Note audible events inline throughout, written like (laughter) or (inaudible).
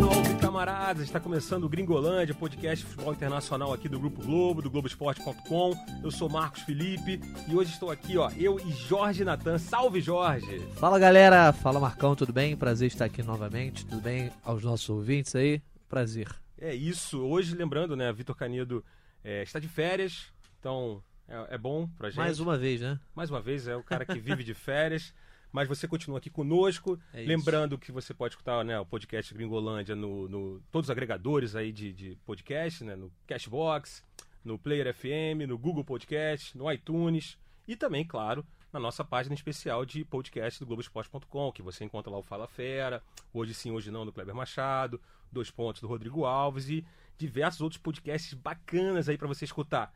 Salve, camaradas! Está começando o Gringolândia, podcast de futebol internacional aqui do Grupo Globo, do Globoesporte.com. Eu sou Marcos Felipe e hoje estou aqui, ó, eu e Jorge Natan. Salve, Jorge! Fala galera, fala Marcão, tudo bem? Prazer estar aqui novamente, tudo bem aos nossos ouvintes aí? Prazer. É isso, hoje lembrando, né, Vitor Canedo é, está de férias, então é, é bom pra gente. Mais uma vez, né? Mais uma vez, é o cara que vive de férias. (laughs) Mas você continua aqui conosco. É. Lembrando que você pode escutar né, o podcast Gringolândia no, no todos os agregadores aí de, de podcast, né? No Cashbox, no Player FM, no Google Podcast, no iTunes e também, claro, na nossa página especial de podcast do Globoesporte.com, que você encontra lá o Fala Fera, hoje sim, hoje não, do Kleber Machado, dois pontos do Rodrigo Alves e diversos outros podcasts bacanas aí para você escutar.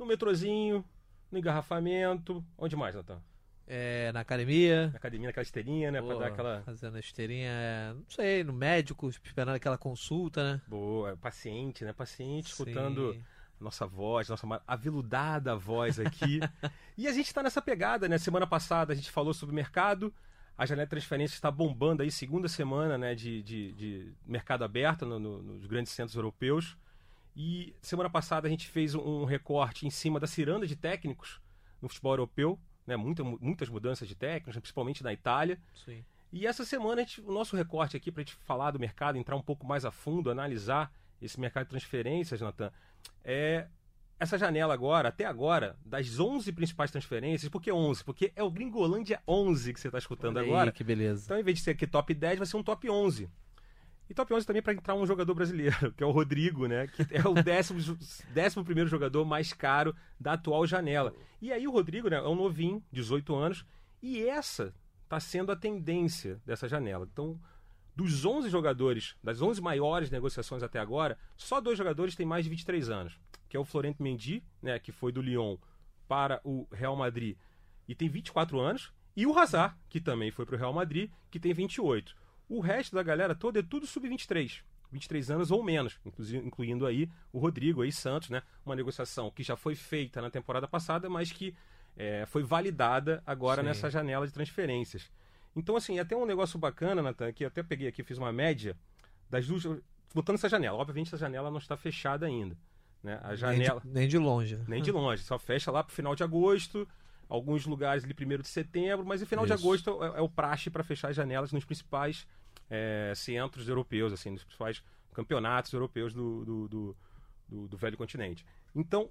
No metrozinho, no engarrafamento, onde mais, Natan? É, na academia. Na academia, naquela esteirinha, né? pô, pra dar aquela. Fazendo a esteirinha, é, não sei, no médico, esperando aquela consulta, né? Boa, paciente, né? Paciente, Sim. escutando a nossa voz, nossa aveludada voz aqui. (laughs) e a gente tá nessa pegada, né? Semana passada a gente falou sobre mercado. A janela de transferência está bombando aí, segunda semana né, de, de, de mercado aberto no- no- nos grandes centros europeus. E semana passada a gente fez um, recorte em cima da ciranda de técnicos no futebol europeu. Né, muita, muitas mudanças de técnicos, principalmente na Itália. Sim. E essa semana gente- o nosso recorte aqui para a gente falar do mercado, entrar um pouco mais a fundo, analisar esse mercado de transferências, Natan, é essa janela agora, até agora, das 11 principais transferências. Por que 11? Porque é o Gringolândia 11 que você está escutando Olha aí, agora. que beleza. Então, em vez de ser aqui top 10, vai ser um top 11. E top 11 também para entrar um jogador brasileiro, (laughs) que é o Rodrigo, né? Que é o décimo, (laughs) décimo primeiro jogador mais caro da atual janela. E aí o Rodrigo, né, é um novinho, 18 anos, e essa está sendo a tendência dessa janela. Então, dos 11 jogadores, das 11 maiores negociações até agora, só dois jogadores têm mais de 23 anos, que é o Florent Mendy, né, que foi do Lyon para o Real Madrid e tem 24 anos, e o Hazard, que também foi para o Real Madrid, que tem 28. O resto da galera toda é tudo sub-23. 23 anos ou menos, incluindo aí o Rodrigo aí Santos, né? Uma negociação que já foi feita na temporada passada, mas que é, foi validada agora Sim. nessa janela de transferências. Então, assim, é até um negócio bacana, Natan, que eu até peguei aqui, fiz uma média das duas. Botando essa janela. Obviamente, essa janela não está fechada ainda. Né? A janela. Nem de, nem de longe. Nem de longe, só fecha lá pro final de agosto, alguns lugares ali primeiro de setembro, mas no final de Isso. agosto é, é o praxe para fechar as janelas nos principais é, centros europeus, assim, nos principais campeonatos europeus do, do, do, do- do velho continente. Então,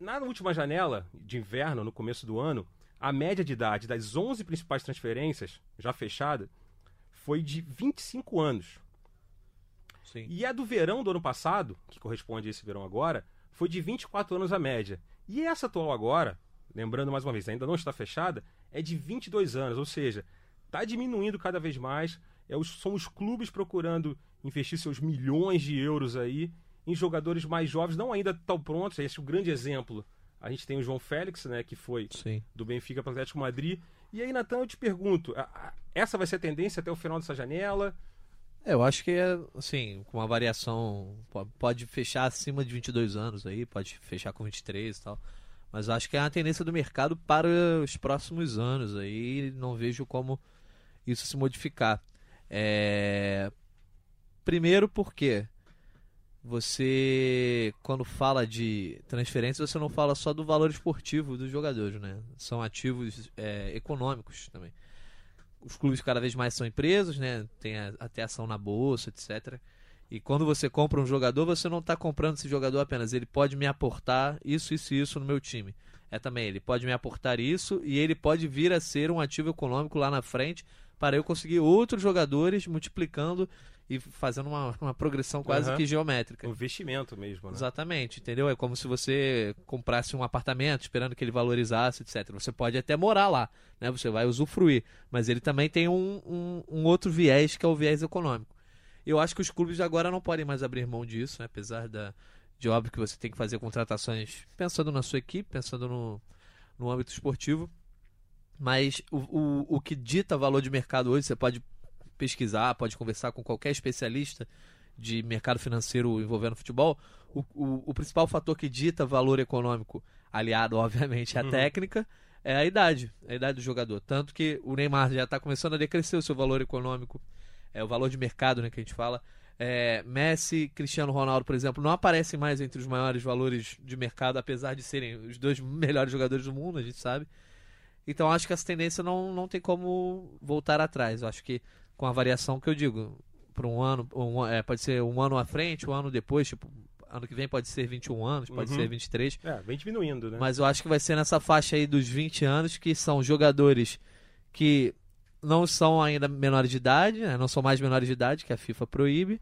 na última janela de inverno, no começo do ano, a média de idade das 11 principais transferências já fechada foi de 25 anos. Sim. E a do verão do ano passado, que corresponde a esse verão agora, foi de 24 anos a média. E essa atual agora, lembrando mais uma vez, ainda não está fechada, é de 22 anos, ou seja, está diminuindo cada vez mais. É os, são os clubes procurando investir seus milhões de euros aí em jogadores mais jovens, não ainda tão prontos. Esse é o grande exemplo. A gente tem o João Félix, né, que foi Sim. do Benfica para o Atlético Madrid. E aí, Natan, eu te pergunto, essa vai ser a tendência até o final dessa janela? É, eu acho que é, assim, com uma variação, po- pode fechar acima de 22 anos aí, pode fechar com 23 e tal. Mas acho que é uma tendência do mercado para os próximos anos aí, não vejo como isso se modificar. É... Primeiro porque você, quando fala de transferência, você não fala só do valor esportivo dos jogadores, né? São ativos é, econômicos também os clubes cada vez mais são empresas, né? Tem até ação na bolsa, etc. E quando você compra um jogador, você não está comprando esse jogador apenas. Ele pode me aportar isso, isso e isso no meu time. É também, ele pode me aportar isso e ele pode vir a ser um ativo econômico lá na frente para eu conseguir outros jogadores multiplicando e fazendo uma, uma progressão quase Aham. que geométrica. Um investimento mesmo, né? Exatamente, entendeu? É como se você comprasse um apartamento esperando que ele valorizasse, etc. Você pode até morar lá, né? Você vai usufruir, mas ele também tem um, um, um outro viés que é o viés econômico. Eu acho que os clubes agora não podem mais abrir mão disso, né? apesar da, de óbvio que você tem que fazer contratações pensando na sua equipe, pensando no, no âmbito esportivo. Mas o, o, o que dita valor de mercado hoje, você pode pesquisar, pode conversar com qualquer especialista de mercado financeiro envolvendo futebol. O, o, o principal fator que dita valor econômico, aliado, (laughs) obviamente, à Uhum. técnica, é a idade, a idade do jogador. Tanto que o Neymar já está começando a decrescer o seu valor econômico, é o valor de mercado, né, que a gente fala. É, Messi, Cristiano Ronaldo, por exemplo, não aparecem mais entre os maiores valores de mercado, apesar de serem os dois melhores jogadores do mundo, a gente sabe. Então acho que essa tendência não, não tem como voltar atrás. Eu acho que com a variação que eu digo, para um ano, um, é, pode ser um ano à frente, um ano depois, tipo, ano que vem pode ser 21 anos, pode Uhum. ser 23. É, vem diminuindo, né? Mas eu acho que vai ser nessa faixa aí dos 20 anos, que são jogadores que não são ainda menores de idade, né? não são mais menores de idade, que a FIFA proíbe,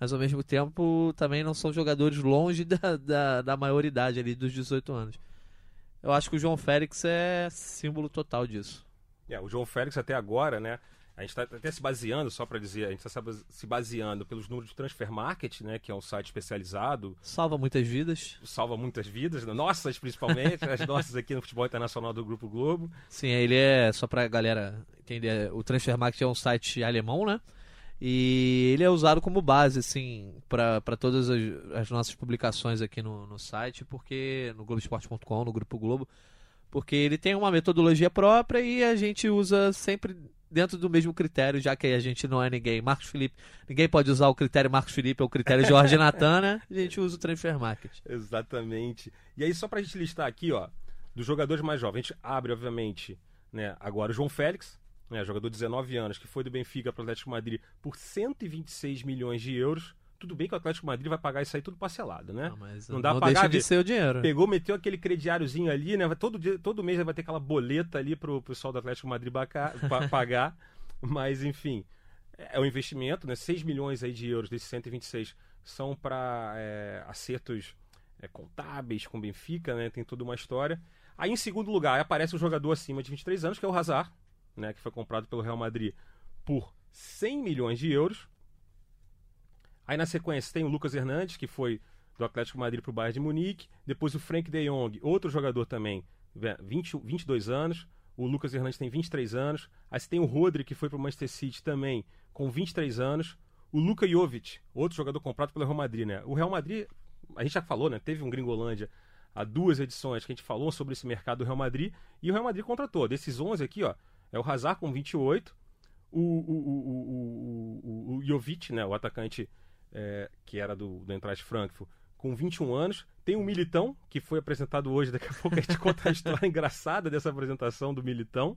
mas ao mesmo tempo também não são jogadores longe (laughs) da, da, da maioridade ali dos 18 anos. Eu acho que o João Félix é símbolo total disso. É, o João Félix até agora, né? A gente está até se baseando, só para dizer, a gente está se baseando pelos números do Transfer Market, né? Que é um site especializado, Salva muitas vidas. salva muitas vidas, né, nossas principalmente, as nossas aqui no futebol internacional do Grupo Globo. Sim, ele é, só pra galera entender, o Transfer Market é um site alemão, né? E ele é usado como base, assim, para todas as, as nossas publicações aqui no, no site, porque no Globoesporte.com, no Grupo Globo, porque ele tem uma metodologia própria e a gente usa sempre dentro do mesmo critério, já que a gente não é ninguém. Marcos Felipe, ninguém pode usar o critério Marcos Felipe ou o critério Jorge (laughs) Natan, né? A gente usa o Transfer Market. Exatamente. E aí, só pra gente listar aqui, ó, dos jogadores mais jovens, a gente abre, obviamente, né, agora o João Félix, né, jogador de 19 anos, que foi do Benfica para o Atlético Madrid por 126 milhões de euros. Tudo bem que o Atlético Madrid vai pagar isso aí tudo parcelado, né? Ah, mas Não dá não pra deixa pagar, de ser o dinheiro. Pegou, meteu aquele crediáriozinho ali, né? Todo, dia, todo mês vai ter aquela boleta ali pro pessoal do Atlético Madrid baca- pa- (laughs) pagar. Mas, enfim, é um investimento, né? 6 milhões aí de euros desses 126 são para acertos é, contábeis com o Benfica, né? Tem toda uma história. Aí, em segundo lugar, aparece um jogador acima de 23 anos, que é o Hazard, né? Que foi comprado pelo Real Madrid por 100 milhões de euros. Aí na sequência tem o Lucas Hernandes, que foi do Atlético Madrid para o Bayern de Munique. Depois o Frank de Jong, outro jogador também, ve- 20, 22 anos. O Lucas Hernandes tem 23 anos. Aí você tem o Rodri, que foi para o Manchester City também, com 23 anos. O Luka Jovic, outro jogador comprado pelo Real Madrid, né? O Real Madrid, a gente já falou, né? Teve um Gringolândia há duas edições que a gente falou sobre esse mercado do Real Madrid. E o Real Madrid contratou. Desses 11 aqui, ó, é o Hazard com 28. O, o, o, o, Jovic, né? O atacante é, que era do, do Eintracht Frankfurt, com 21 anos. Tem o Militão, que foi apresentado hoje. Daqui a pouco a gente (laughs) conta a história engraçada dessa apresentação do Militão.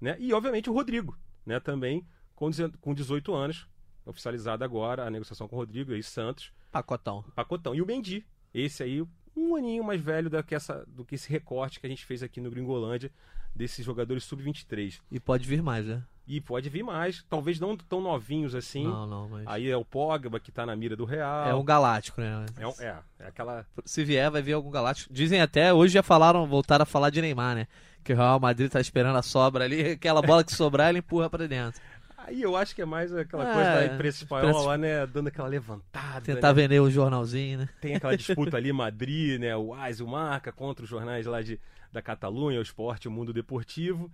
Né? E, obviamente, o Rodrigo, né? também com, deze- com 18 anos. Oficializada agora a negociação com o Rodrigo, aí Santos, Pacotão. pacotão. E o Mendy, esse aí, um aninho mais velho do que, essa, do que esse recorte que a gente fez aqui no Gringolândia, desses jogadores sub-23. E pode vir mais, né? E pode vir mais, talvez não tão novinhos assim. Não, não, mas. Aí é o Pogba, que tá na mira do Real. É um galáctico, né? É, um- é, é aquela. Se vier, vai vir algum galáctico. Dizem até, hoje já falaram, voltaram a falar de Neymar, né? Que o Real Madrid tá esperando a sobra ali, aquela bola que sobrar, ele empurra pra dentro. Aí eu acho que é mais aquela É, coisa da imprensa espanhola lá, né? Dando aquela levantada. Tentar né? vender o jornalzinho, né? Tem aquela (laughs) disputa ali, Madrid, né? O AS o Marca contra os jornais lá de, da Catalunha, o esporte, o mundo deportivo.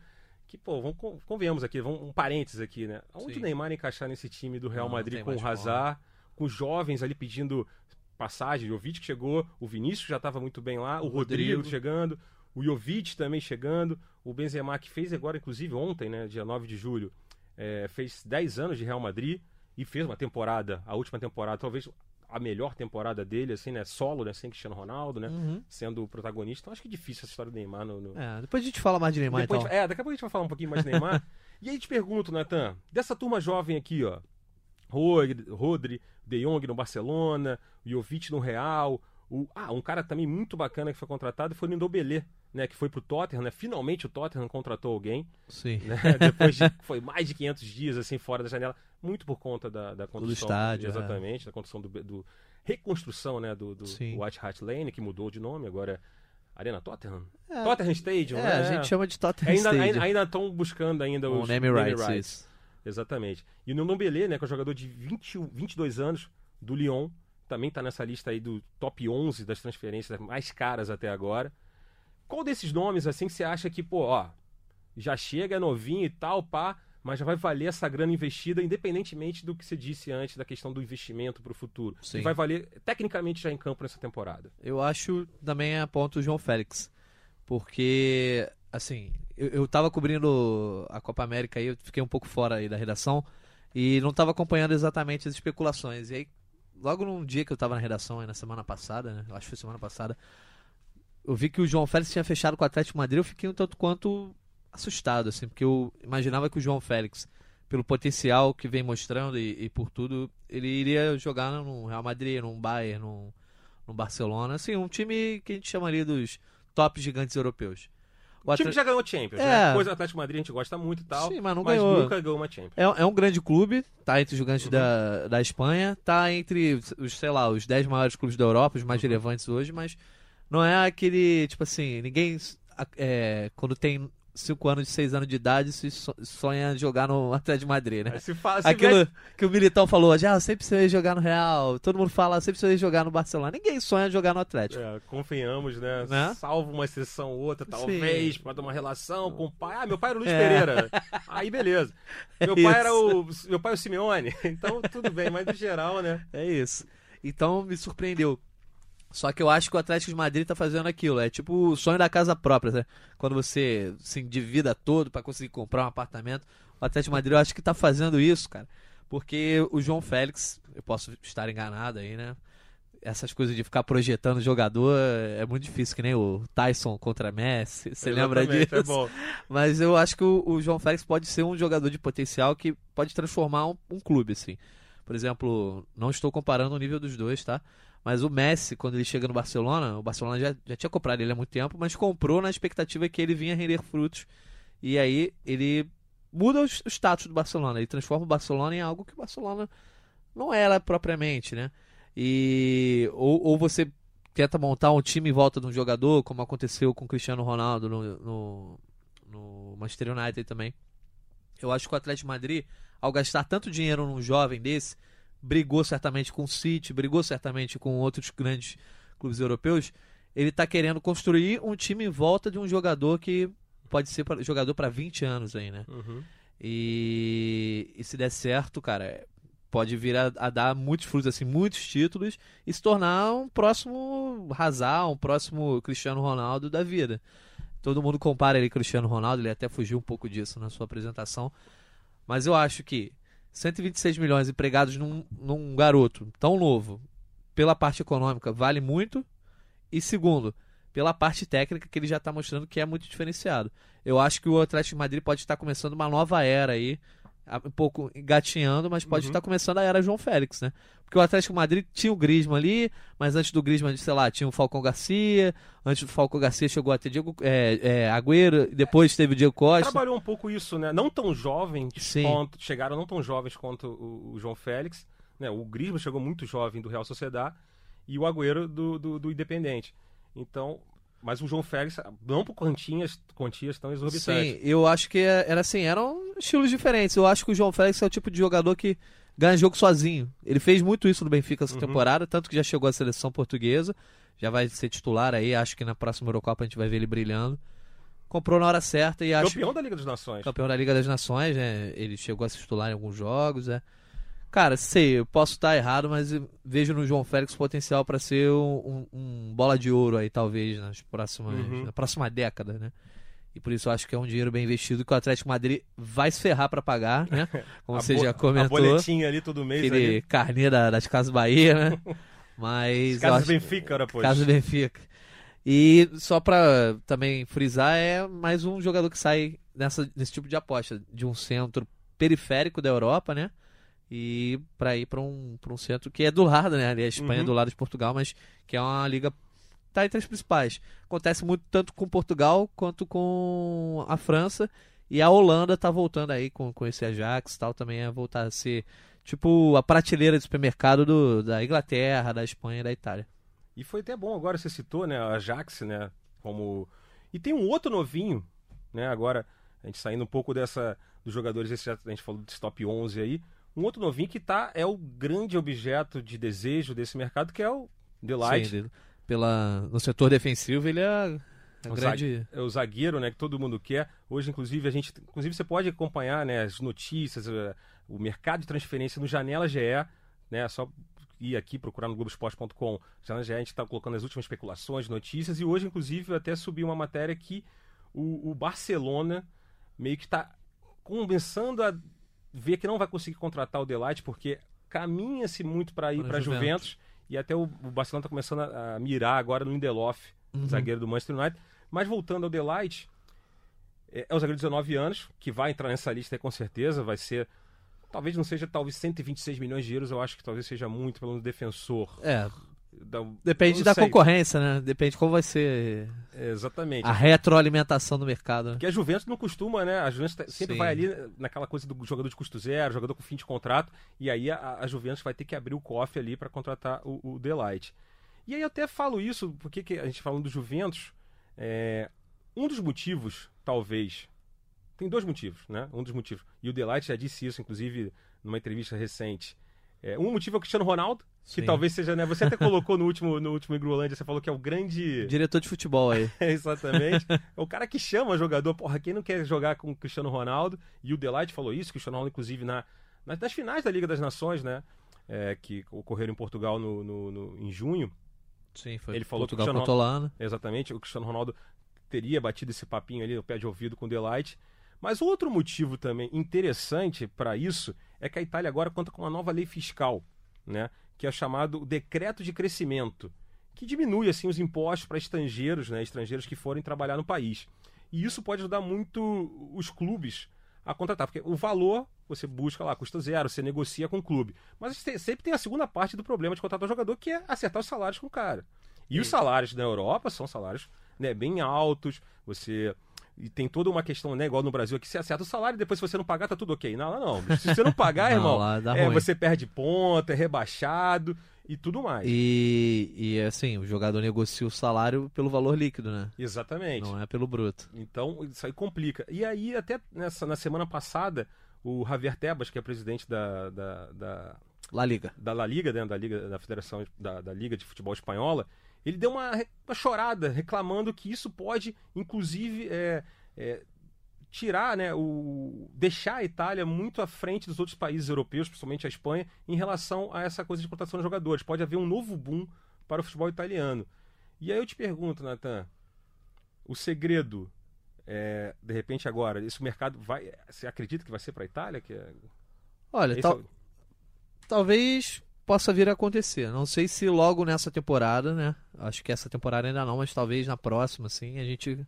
Que, pô, vamos, con- convenhamos aqui, vamos, um parênteses aqui, né? Aonde Sim. o Neymar encaixar nesse time do Real Não, não Madrid tem com o Hazard, com os jovens ali pedindo passagem, o Jovic chegou, o Vinícius já estava muito bem lá, o, O Rodrigo, Rodrigo. chegando, o Jovic também chegando, o Benzema que fez agora, inclusive ontem, né, dia 9 de julho, é, fez 10 anos de Real Madrid e fez uma temporada, a última temporada, talvez a melhor temporada dele, assim, né, solo, né, sem Cristiano Ronaldo, né, Uhum. sendo o protagonista. Então acho que é difícil essa história do Neymar no... no... É, depois a gente fala mais de Neymar, Depois então. gente- é, daqui a pouco a gente vai falar um pouquinho mais de Neymar. (laughs) e aí te pergunto, Natan, dessa turma jovem aqui, ó, Rodri, Rodri De Jong no Barcelona, Jovic no Real, o, ah, um cara também muito bacana que foi contratado foi o Ndombele, né, que foi pro Tottenham, né? Finalmente o Tottenham contratou alguém, Sim. né? (laughs) Depois de foi mais de 500 dias assim fora da janela, muito por conta da, da construção, estádio, é. exatamente, da construção do, do reconstrução, né, do, do. White Hart Lane, que mudou de nome, agora é Arena Tottenham. É, Tottenham Stadium, é, né? a gente chama de Tottenham Ainda Stadium. ainda estão buscando ainda os name rights, isso. Exatamente. E o Ndombele, né, que é um jogador de 20, 22 anos do Lyon, também está nessa lista aí do top 11 das transferências mais caras até agora. Qual desses nomes assim que você acha que, pô, ó, já chega, é novinho e tal, pá, mas já vai valer essa grana investida, independentemente do que você disse antes da questão do investimento para o futuro. Sim. Que vai valer tecnicamente já em campo nessa temporada. Eu acho também a ponto o João Félix. Porque assim, eu, eu tava cobrindo a Copa América aí, eu fiquei um pouco fora aí da redação e não tava acompanhando exatamente as especulações. E aí, logo num dia que eu tava na redação, aí na semana passada, né? Acho que foi semana passada, eu vi que o João Félix tinha fechado com o Atlético de Madrid, eu fiquei um tanto quanto assustado, assim, porque eu imaginava que o João Félix, pelo potencial que vem mostrando e, e por tudo, ele iria jogar no Real Madrid, num Bayern, num, num Barcelona, assim, um time que a gente chamaria dos top gigantes europeus. O, time que já ganhou Champions, É. né? Coisa do Atlético Madrid a gente gosta muito e tal. Sim, mas não mas ganhou. nunca ganhou uma Champions. É, é um grande clube, tá entre os gigantes Uhum. da, da Espanha, tá entre os, sei lá, os 10 maiores clubes da Europa, os mais Uhum. relevantes hoje, mas não é aquele, tipo assim, ninguém, é, quando tem 5 anos, 6 anos de idade, se so- sonha jogar no (laughs) Atlético de Madrid, né? Se fala, se Aquilo mete- que o Militão falou, já, eu sempre sonhei jogar no Real, todo mundo fala, sempre sonhei jogar no Barcelona. Ninguém sonha jogar no Atlético. É, convenhamos, né? Né? Salvo uma exceção ou outra, talvez, Sim. ter uma relação com o pai. Ah, meu pai era o Luiz É. Pereira. Aí, beleza. (laughs) Meu É pai era isso. o. Meu pai é o Simeone. (laughs) Então, tudo bem, mas no geral, né? É isso. Então me surpreendeu. Só que eu acho que o Atlético de Madrid tá fazendo aquilo. É tipo o sonho da casa própria, né? Quando você se endivida todo pra conseguir comprar um apartamento. O Atlético de Madrid eu acho que tá fazendo isso, cara. Porque o João Félix, eu posso estar enganado aí, né? Essas coisas de ficar projetando jogador é muito difícil, que nem o Tyson contra Messi. (laughs) Você lembra Exatamente, disso? É bom. (laughs) Mas eu acho que o, o João Félix pode ser um jogador de potencial que pode transformar um, um clube, assim. Por exemplo, não estou comparando o nível dos dois, tá? Mas o Messi, quando ele chega no Barcelona, o Barcelona já, já tinha comprado ele há muito tempo, mas comprou na expectativa que ele vinha render frutos. E aí ele muda o status do Barcelona. Ele transforma o Barcelona em algo que o Barcelona não era propriamente, né? E ou, ou você tenta montar um time em volta de um jogador, como aconteceu com o Cristiano Ronaldo no, no, no Manchester United também. Eu acho que o Atlético Madrid, ao gastar tanto dinheiro num jovem desse, brigou certamente com o City, brigou certamente com outros grandes clubes europeus. Ele está querendo construir um time em volta de um jogador que pode ser pra- jogador para 20 anos aí, né? Uhum. E, e se der certo, cara, pode vir a, a dar muitos frutos, assim, muitos títulos e se tornar um próximo Hazard, um próximo Cristiano Ronaldo da vida. Todo mundo compara ele com Cristiano Ronaldo, ele até fugiu um pouco disso na sua apresentação. Mas eu acho que 126 milhões empregados num, num garoto tão novo, pela parte econômica, vale muito. E segundo, pela parte técnica que ele já está mostrando que é muito diferenciado. Eu acho que o Atlético de Madrid pode estar começando uma nova era aí, um pouco engatinhando, mas pode Uhum. estar começando a era João Félix, né? Porque o Atlético Madrid tinha o Griezmann ali, mas antes do Griezmann, sei lá, tinha o Falcão Garcia, antes do Falcão Garcia chegou a ter Diego é, é, Agüero, depois teve o Diego Costa. Trabalhou um pouco isso, né? Não tão jovens Sim. quanto. Chegaram não tão jovens quanto o, o João Félix. Né? O Griezmann chegou muito jovem do Real Sociedad e o Agüero do, do, do Independente. Então. Mas o João Félix, não por quantias, quantias tão exorbitantes. Sim, eu acho que é- era assim, eram estilos diferentes. Eu acho que o João Félix é o tipo de jogador que ganha jogo sozinho. Ele fez muito isso no Benfica essa Uhum. temporada, tanto que já chegou à seleção portuguesa, já vai ser titular aí, acho que na próxima Eurocopa a gente vai ver ele brilhando. Comprou na hora certa e acho Campeão da Liga das Nações. campeão da Liga das Nações, né? Ele chegou a se titular em alguns jogos, é. Cara, sei, eu posso estar errado, mas vejo no João Félix potencial para ser um, um- bola de ouro aí, talvez, nas próximas, Uhum. na próxima década, né? E por isso eu acho que é um dinheiro bem investido que o Atlético Madrid vai se ferrar para pagar, né? (laughs) Como A você já A comentou. boletinha ali todo mês. Aquele Ali. carnê da- das Casas Bahia, né? (laughs) Mas. Casas Benfica, depois. Casa do Benfica. E só pra também frisar, é mais um jogador que sai nessa, nesse tipo de aposta, de um centro periférico da Europa, né? E pra ir pra um, pra um centro que é do lado, né? Ali a Espanha é Uhum. do lado de Portugal, mas que é uma liga. Tá entre as principais. Acontece muito tanto com Portugal quanto com a França. E a Holanda tá voltando aí com, com esse Ajax e tal, também a voltar a ser tipo a prateleira de supermercado do, da Inglaterra, da Espanha e da Itália. E foi até bom agora, você citou, né, a Ajax, né, como... E tem um outro novinho, né, agora, a gente saindo um pouco dessa, dos jogadores, esse, a gente falou desse top 11 aí, um outro novinho que tá, é o grande objeto de desejo desse mercado, que é o Delight, Sim, pela, no setor defensivo ele é a, O grande. é o zagueiro, né, que todo mundo quer. Hoje, inclusive, a gente, inclusive você pode acompanhar, né, as notícias, eh, o mercado de transferência no Janela GE, né, é só ir aqui procurar no Globoesporte.com. Janela GE, a gente está colocando as últimas especulações, notícias, e hoje, inclusive, eu até subi uma matéria que o, o Barcelona meio que está começando a ver que não vai conseguir contratar o Delight, porque caminha-se muito para ir para Juventus. Juventus. E até o, o Barcelona está começando a, a mirar agora no Lindelof, Uhum. zagueiro do Manchester United. Mas voltando ao Delight, é, é o zagueiro de 19 anos, que vai entrar nessa lista aí, com certeza, vai ser. Talvez não seja talvez 126 milhões de euros, eu acho que talvez seja muito pelo defensor. É, Depende da sei. concorrência, né? Depende como vai ser É, exatamente. a retroalimentação do mercado. né? Porque a Juventus não costuma, né? A Juventus sempre Sim. vai ali naquela coisa do jogador de custo zero, jogador com fim de contrato, e aí a, a Juventus vai ter que abrir o cofre ali para contratar o, o Delight. E aí eu até falo isso, porque que a gente falando do Juventus, é, um dos motivos, talvez, tem dois motivos, né? Um dos motivos, e o Delight já disse isso, inclusive, numa entrevista recente. É, um motivo é o Cristiano Ronaldo, que Sim. talvez seja, né? Você até (laughs) colocou no último, no último Ingrolândia, você falou que é o grande. Diretor de futebol aí. É, (laughs) exatamente. (laughs) É o cara que chama jogador. Porra, quem não quer jogar com o Cristiano Ronaldo? E o Delight falou isso, o Cristiano Ronaldo, inclusive, na, nas, nas finais da Liga das Nações, né? É, que ocorreram em Portugal no, no- no- em junho. Sim, foi Ele falou que o Portugal Cristiano a Holanda. Exatamente, o Cristiano Ronaldo teria batido esse papinho ali no pé de ouvido com o Delight. Mas outro motivo também interessante para isso é que a Itália agora conta com uma nova lei fiscal, né? Que é chamado Decreto de Crescimento, que diminui assim os impostos para estrangeiros, né? Estrangeiros que forem trabalhar no país. E isso pode ajudar muito os clubes a contratar, porque o valor você busca lá, custa zero, você negocia com o clube. Mas sempre tem a segunda parte do problema de contratar o jogador, que é acertar os salários com o cara. E os salários na Europa são salários né, bem altos, você. E tem toda uma questão, né, igual no Brasil, aqui você acerta o salário e depois se você não pagar, tá tudo ok. Não, lá não. Se você não pagar, (laughs) Não, irmão, é, você perde ponta, é rebaixado e tudo mais. E, e assim, o jogador negocia o salário pelo valor líquido, né? Exatamente. Não é pelo bruto. Então, isso aí complica. E aí, até nessa, na semana passada, o Javier Tebas, que é presidente da, da, da, La Liga. da La Liga, né, da Liga da Federação da, da Liga de Futebol Espanhola, ele deu uma, uma chorada reclamando que isso pode, inclusive, é, é, tirar, né, o deixar a Itália muito à frente dos outros países europeus, principalmente a Espanha, em relação a essa coisa de contratação de jogadores. Pode haver um novo boom para o futebol italiano. E aí eu te pergunto, Natan, o segredo é, de repente agora, esse mercado vai, você acredita que vai ser para a Itália? Que é, Olha, tal- é talvez possa vir a acontecer. Não sei se logo nessa temporada, né? Acho que essa temporada ainda não, mas talvez na próxima, sim, a gente.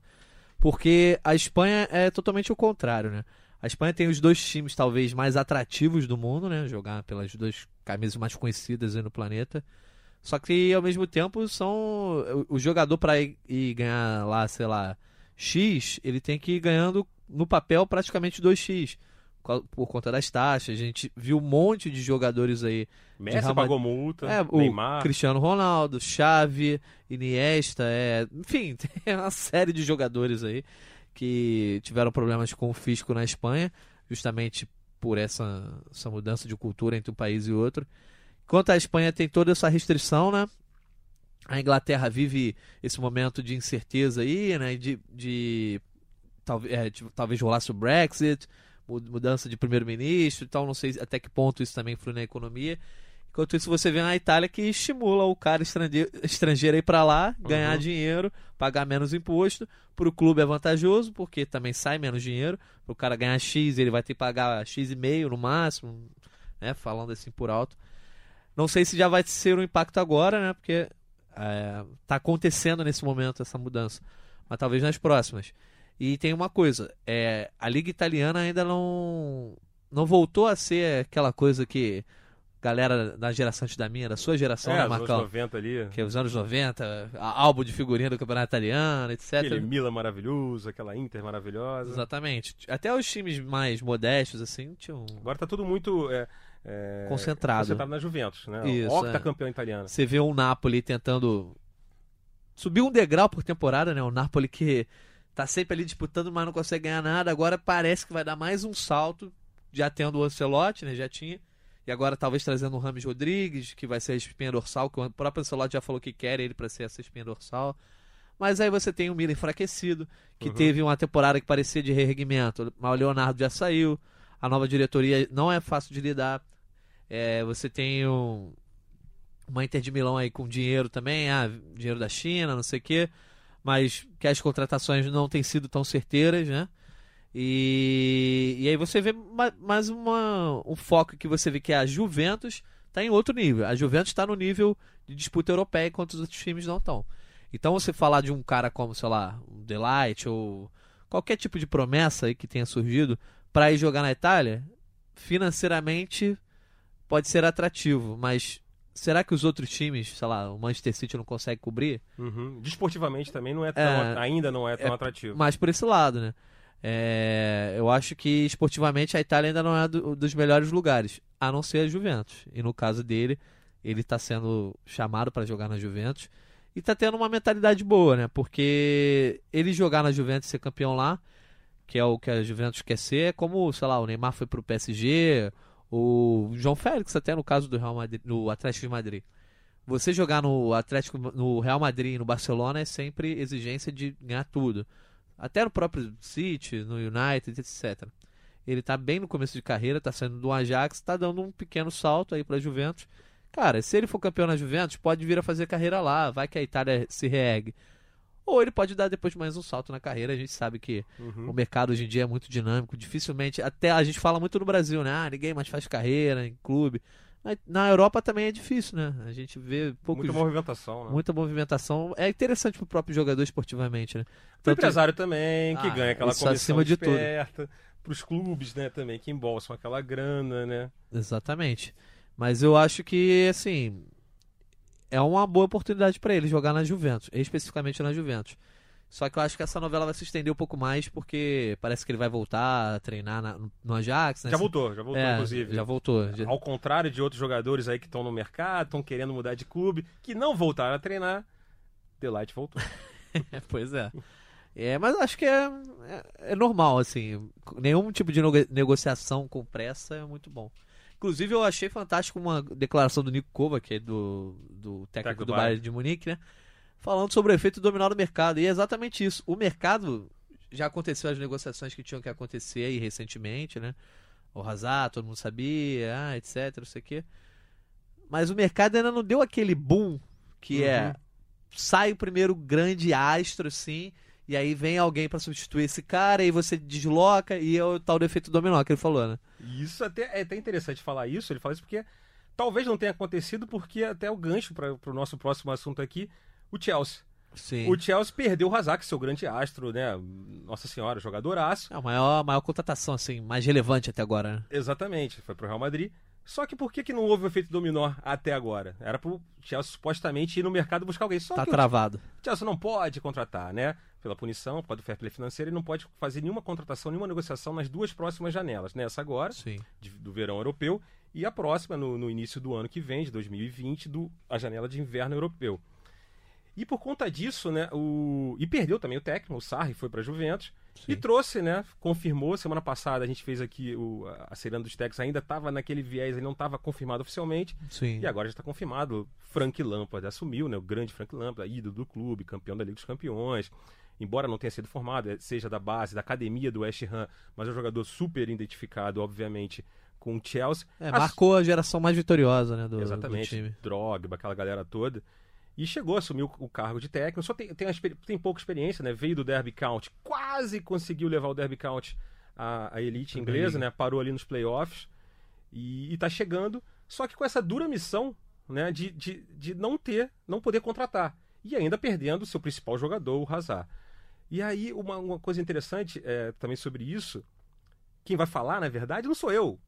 Porque a Espanha é totalmente o contrário, né? A Espanha tem os dois times talvez mais atrativos do mundo, né? Jogar pelas duas camisas mais conhecidas no planeta. Só que ao mesmo tempo são o jogador para ir, ganhar lá, sei lá, X, ele tem que ir ganhando no papel praticamente 2x co- por conta das taxas. A gente viu um monte de jogadores aí. Messi Real Madrid- pagou multa, É, Neymar. Cristiano Ronaldo, Xavi, Iniesta, é, enfim, (laughs) tem uma série de jogadores aí que tiveram problemas com o fisco na Espanha, justamente por essa, essa mudança de cultura entre um país e outro. Enquanto a Espanha tem toda essa restrição, né? A Inglaterra vive esse momento de incerteza aí, né? De, de, talvez, é, de talvez rolasse o Brexit, mudança de primeiro-ministro e tal. Não sei até que ponto isso também influi na economia. Enquanto isso, você vê na Itália que estimula o cara estrangeiro, estrangeiro aí pra lá, ganhar Uhum. dinheiro, pagar menos imposto. Pro clube é vantajoso, porque também sai menos dinheiro. Pro cara ganhar X, ele vai ter que pagar X e meio no máximo, né? Falando assim por alto. Não sei se já vai ser um impacto agora, né? Porque é, tá acontecendo nesse momento essa mudança. Mas talvez nas próximas. E tem uma coisa, é, a Liga Italiana ainda não, não voltou a ser aquela coisa que galera da geração antes da minha, da sua geração, é, né, os anos Marcão? 90 ali. Que é os anos 90, a- álbum de figurinha do Campeonato Italiano, etc. Aquele Milan maravilhoso, aquela Inter maravilhosa. Exatamente. Até os times mais modestos, assim, tinham. Agora tá tudo muito é, é, Concentrado. concentrado na Juventus, né? Isso, o é. octa campeão italiano. Você vê um Napoli tentando subir um degrau por temporada, né? O Napoli que tá sempre ali disputando, mas não consegue ganhar nada. Agora parece que vai dar mais um salto, já tendo o Ancelotti, né? Já tinha. E agora talvez trazendo o Rames Rodrigues, que vai ser a espinha dorsal, que o próprio Ancelotti já falou que quer ele para ser essa espinha dorsal. Mas aí você tem o Milan enfraquecido, que Uhum. teve uma temporada que parecia de reerguimento, mas o Leonardo já saiu, a nova diretoria não é fácil de lidar. É, você tem um, uma Inter de Milão aí com dinheiro também, ah, dinheiro da China, não sei o quê. Mas que as contratações não têm sido tão certeiras, né? E, e aí você vê mais uma, um foco que você vê que a Juventus está em outro nível. A Juventus está no nível de disputa europeia enquanto os outros times não estão. Então você falar de um cara como, sei lá, um Delight ou qualquer tipo de promessa aí que tenha surgido para ir jogar na Itália, financeiramente pode ser atrativo, mas será que os outros times, sei lá, o Manchester City não consegue cobrir? Uhum. Desportivamente também não é tão, é, ainda não é tão é atrativo. Mas por esse lado, né? É, eu acho que esportivamente a Itália ainda não é do, dos melhores lugares, a não ser a Juventus. E no caso dele, ele está sendo chamado para jogar na Juventus e está tendo uma mentalidade boa, né? Porque ele jogar na Juventus e ser campeão lá, que é o que a Juventus quer ser, é como, sei lá, o Neymar foi para o PSG, o João Félix até no caso do Real Madrid, no Atlético de Madrid. Você jogar no Atlético, no Real Madrid no Barcelona é sempre exigência de ganhar tudo. Até no próprio City, no United, etc. Ele está bem no começo de carreira, está saindo do Ajax, está dando um pequeno salto aí para a Juventus. Cara, se ele for campeão na Juventus, pode vir a fazer carreira lá, vai que a Itália se reergue. Ou ele pode dar depois mais um salto na carreira. A gente sabe que uhum. o mercado hoje em dia é muito dinâmico. Dificilmente, até a gente fala muito no Brasil, né? Ah, ninguém mais faz carreira em clube. Na Europa também é difícil, né? A gente vê poucos... Muita movimentação, né? Muita movimentação. É interessante pro próprio jogador esportivamente, né? Tanto... O empresário também, que ah, ganha aquela comissão acima de esperta. tudo. Pros clubes, né, também, que embolsam aquela grana, né? Exatamente. Mas eu acho que, assim, é uma boa oportunidade para ele jogar na Juventus, especificamente na Juventus. Só que eu acho que essa novela vai se estender um pouco mais, porque parece que ele vai voltar a treinar na, no Ajax. Né? Já voltou, já voltou, é, inclusive. Já voltou. Ao contrário de outros jogadores aí que estão no mercado, estão querendo mudar de clube, que não voltaram a treinar, Delight voltou. (laughs) pois é. É, mas acho que é, é, é, normal, assim. Nenhum tipo de negociação com pressa é muito bom. Inclusive, eu achei fantástico uma declaração do Nico Kovac, do, do técnico do, do Bayern de Munique, né? falando sobre o efeito dominó do mercado. E é exatamente isso. O mercado já aconteceu as negociações que tinham que acontecer aí recentemente, né? O Hazard, todo mundo sabia, ah, etc, não sei o quê. Mas o mercado ainda não deu aquele boom que é, uhum. é sai o primeiro grande astro assim, e aí vem alguém para substituir esse cara, e você desloca, e é o tal do efeito dominó que ele falou, né? Isso até é até interessante falar isso, ele fala isso porque talvez não tenha acontecido, porque até o gancho para o nosso próximo assunto aqui o Chelsea. Sim. O Chelsea perdeu o Hazard, seu grande astro, né? Nossa Senhora, jogadoraço. É a maior, maior contratação, assim, mais relevante até agora, né? Exatamente, foi pro Real Madrid. Só que por que, que não houve o efeito dominó até agora? Era pro Chelsea supostamente ir no mercado buscar alguém. Só tá travado. O Chelsea não pode contratar, né? Pela punição, pode do fair play financeiro, e não pode fazer nenhuma contratação, nenhuma negociação nas duas próximas janelas. Nessa agora, de, do verão europeu, e a próxima no, no, início do ano que vem, de 2020, do, a janela de inverno europeu. E por conta disso, né, o... e perdeu também o técnico, o Sarri foi para a Juventus, Sim. e trouxe, né, confirmou, semana passada a gente fez aqui o, a Serena dos Técnicos, ainda estava naquele viés, ele não estava confirmado oficialmente, Sim. e agora já está confirmado, Frank Lampard assumiu, né, o grande Frank Lampard, ídolo do clube, campeão da Liga dos Campeões, embora não tenha sido formado, é, seja da base, da academia do West Ham, mas é um jogador super identificado, obviamente, com o Chelsea. É, marcou a geração mais vitoriosa, né, do, Exatamente, do time. Drogba, aquela galera toda e chegou a assumir o, o cargo de técnico. Só tem, tem, tem, pouca experiência, né? Veio do Derby County, quase conseguiu levar o Derby County à, à elite inglesa, né? Parou ali nos playoffs e, está chegando. Só que com essa dura missão, né? De, de, de não ter, não poder contratar e ainda perdendo o seu principal jogador, o Hazard. E aí uma, uma coisa interessante é, também sobre isso, quem vai falar, na verdade, não sou eu.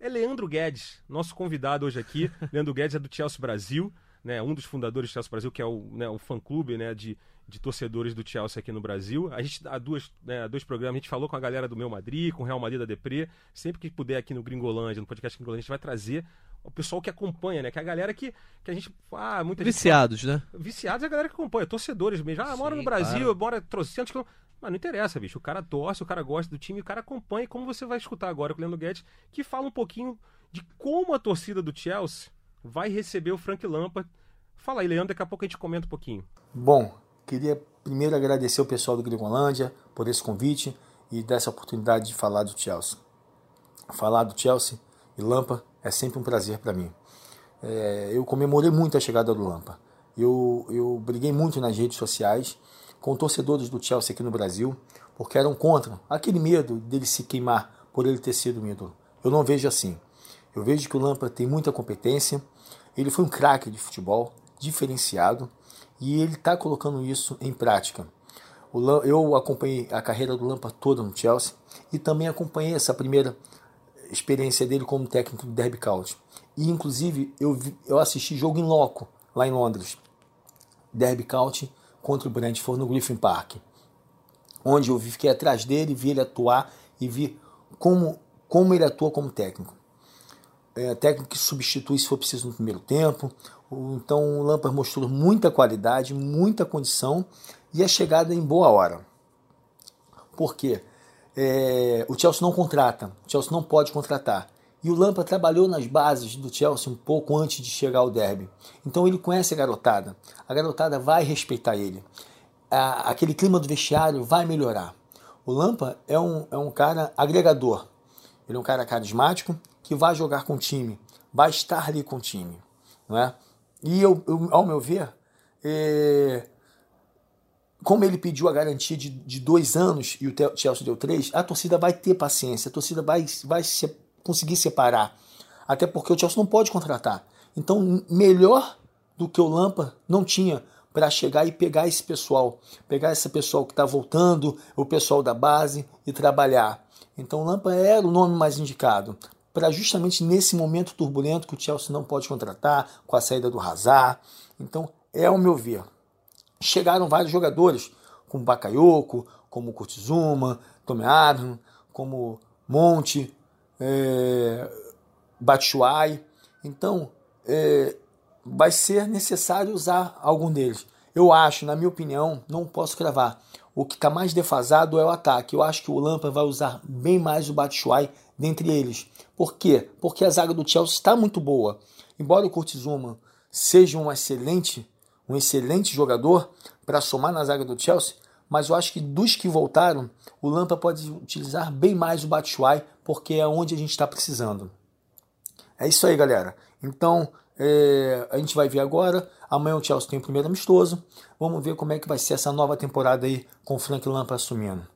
É Leandro Guedes, nosso convidado hoje aqui. (laughs) Leandro Guedes é do Chelsea Brasil né, um dos fundadores do Chelsea Brasil, que é o, né, o fã-clube né, de, de torcedores do Chelsea aqui no Brasil. A gente, há, duas, né, há dois programas, a gente falou com a galera do Meu Madrid, com o Real Madrid da Depré. Sempre que puder aqui no Gringolândia, no podcast Gringolândia, a gente vai trazer o pessoal que acompanha, né? Que é a galera que, que a gente. Ah, muita Viciados, gente, né? Viciados é a galera que acompanha, torcedores mesmo. Ah, Sim, mora no Brasil, claro. mora trocentos quilômetros. Mas não interessa, bicho. O cara torce, o cara gosta do time, o cara acompanha. Como você vai escutar agora com o Leandro Guedes, que fala um pouquinho de como a torcida do Chelsea vai receber o Frank Lampard Fala aí, Leandro, daqui a pouco a gente comenta um pouquinho. Bom, queria primeiro agradecer o pessoal do Gringolândia por esse convite e dessa oportunidade de falar do Chelsea. Falar do Chelsea e Lampa é sempre um prazer para mim. É, eu comemorei muito a chegada do Lampa. Eu, eu briguei muito nas redes sociais com torcedores do Chelsea aqui no Brasil, porque eram contra aquele medo dele se queimar por ele ter sido um ídolo. Eu não vejo assim. Eu vejo que o Lampard tem muita competência, ele foi um craque de futebol, diferenciado, e ele está colocando isso em prática. Eu acompanhei a carreira do Lampard toda no Chelsea e também acompanhei essa primeira experiência dele como técnico do Derby County. E inclusive eu, vi, eu assisti jogo em loco lá em Londres, Derby County contra o Brentford no Griffin Park, onde eu fiquei atrás dele, vi ele atuar e vi como, como ele atua como técnico. É, técnico que substitui se for preciso no primeiro tempo. Então o Lampard mostrou muita qualidade, muita condição e a chegada em boa hora. Por quê? É, o Chelsea não contrata, o Chelsea não pode contratar. E o Lampa trabalhou nas bases do Chelsea um pouco antes de chegar ao derby. Então ele conhece a garotada. A garotada vai respeitar ele. A, aquele clima do vestiário vai melhorar. O Lampa é um, é um cara agregador. Ele é um cara carismático que vai jogar com o time, vai estar ali com o time. Não é? E eu, eu ao meu ver, é, como ele pediu a garantia de, de dois anos e o Chelsea deu três, a torcida vai ter paciência, a torcida vai, vai se, conseguir separar. Até porque o Chelsea não pode contratar. Então, melhor do que o Lampa não tinha para chegar e pegar esse pessoal, pegar esse pessoal que está voltando, o pessoal da base e trabalhar. Então, o Lampa era o nome mais indicado para justamente nesse momento turbulento que o Chelsea não pode contratar, com a saída do Hazard. Então, é o meu ver chegaram vários jogadores, como Bakayoko, como Kurtzuma, Tommy Abraham, como Monte, é, Batshuayi. Então, é, vai ser necessário usar algum deles. Eu acho, na minha opinião, não posso cravar. O que está mais defasado é o ataque. Eu acho que o Lampa vai usar bem mais o Batshuayi dentre eles. Por quê? Porque a zaga do Chelsea está muito boa. Embora o Kurtzuma seja um excelente um excelente jogador para somar na zaga do Chelsea, mas eu acho que dos que voltaram, o Lampa pode utilizar bem mais o Batshuayi, porque é onde a gente está precisando. É isso aí, galera. Então, é, a gente vai ver agora. Amanhã o Chelsea tem o primeiro amistoso. Vamos ver como é que vai ser essa nova temporada aí com o Frank Lampa assumindo.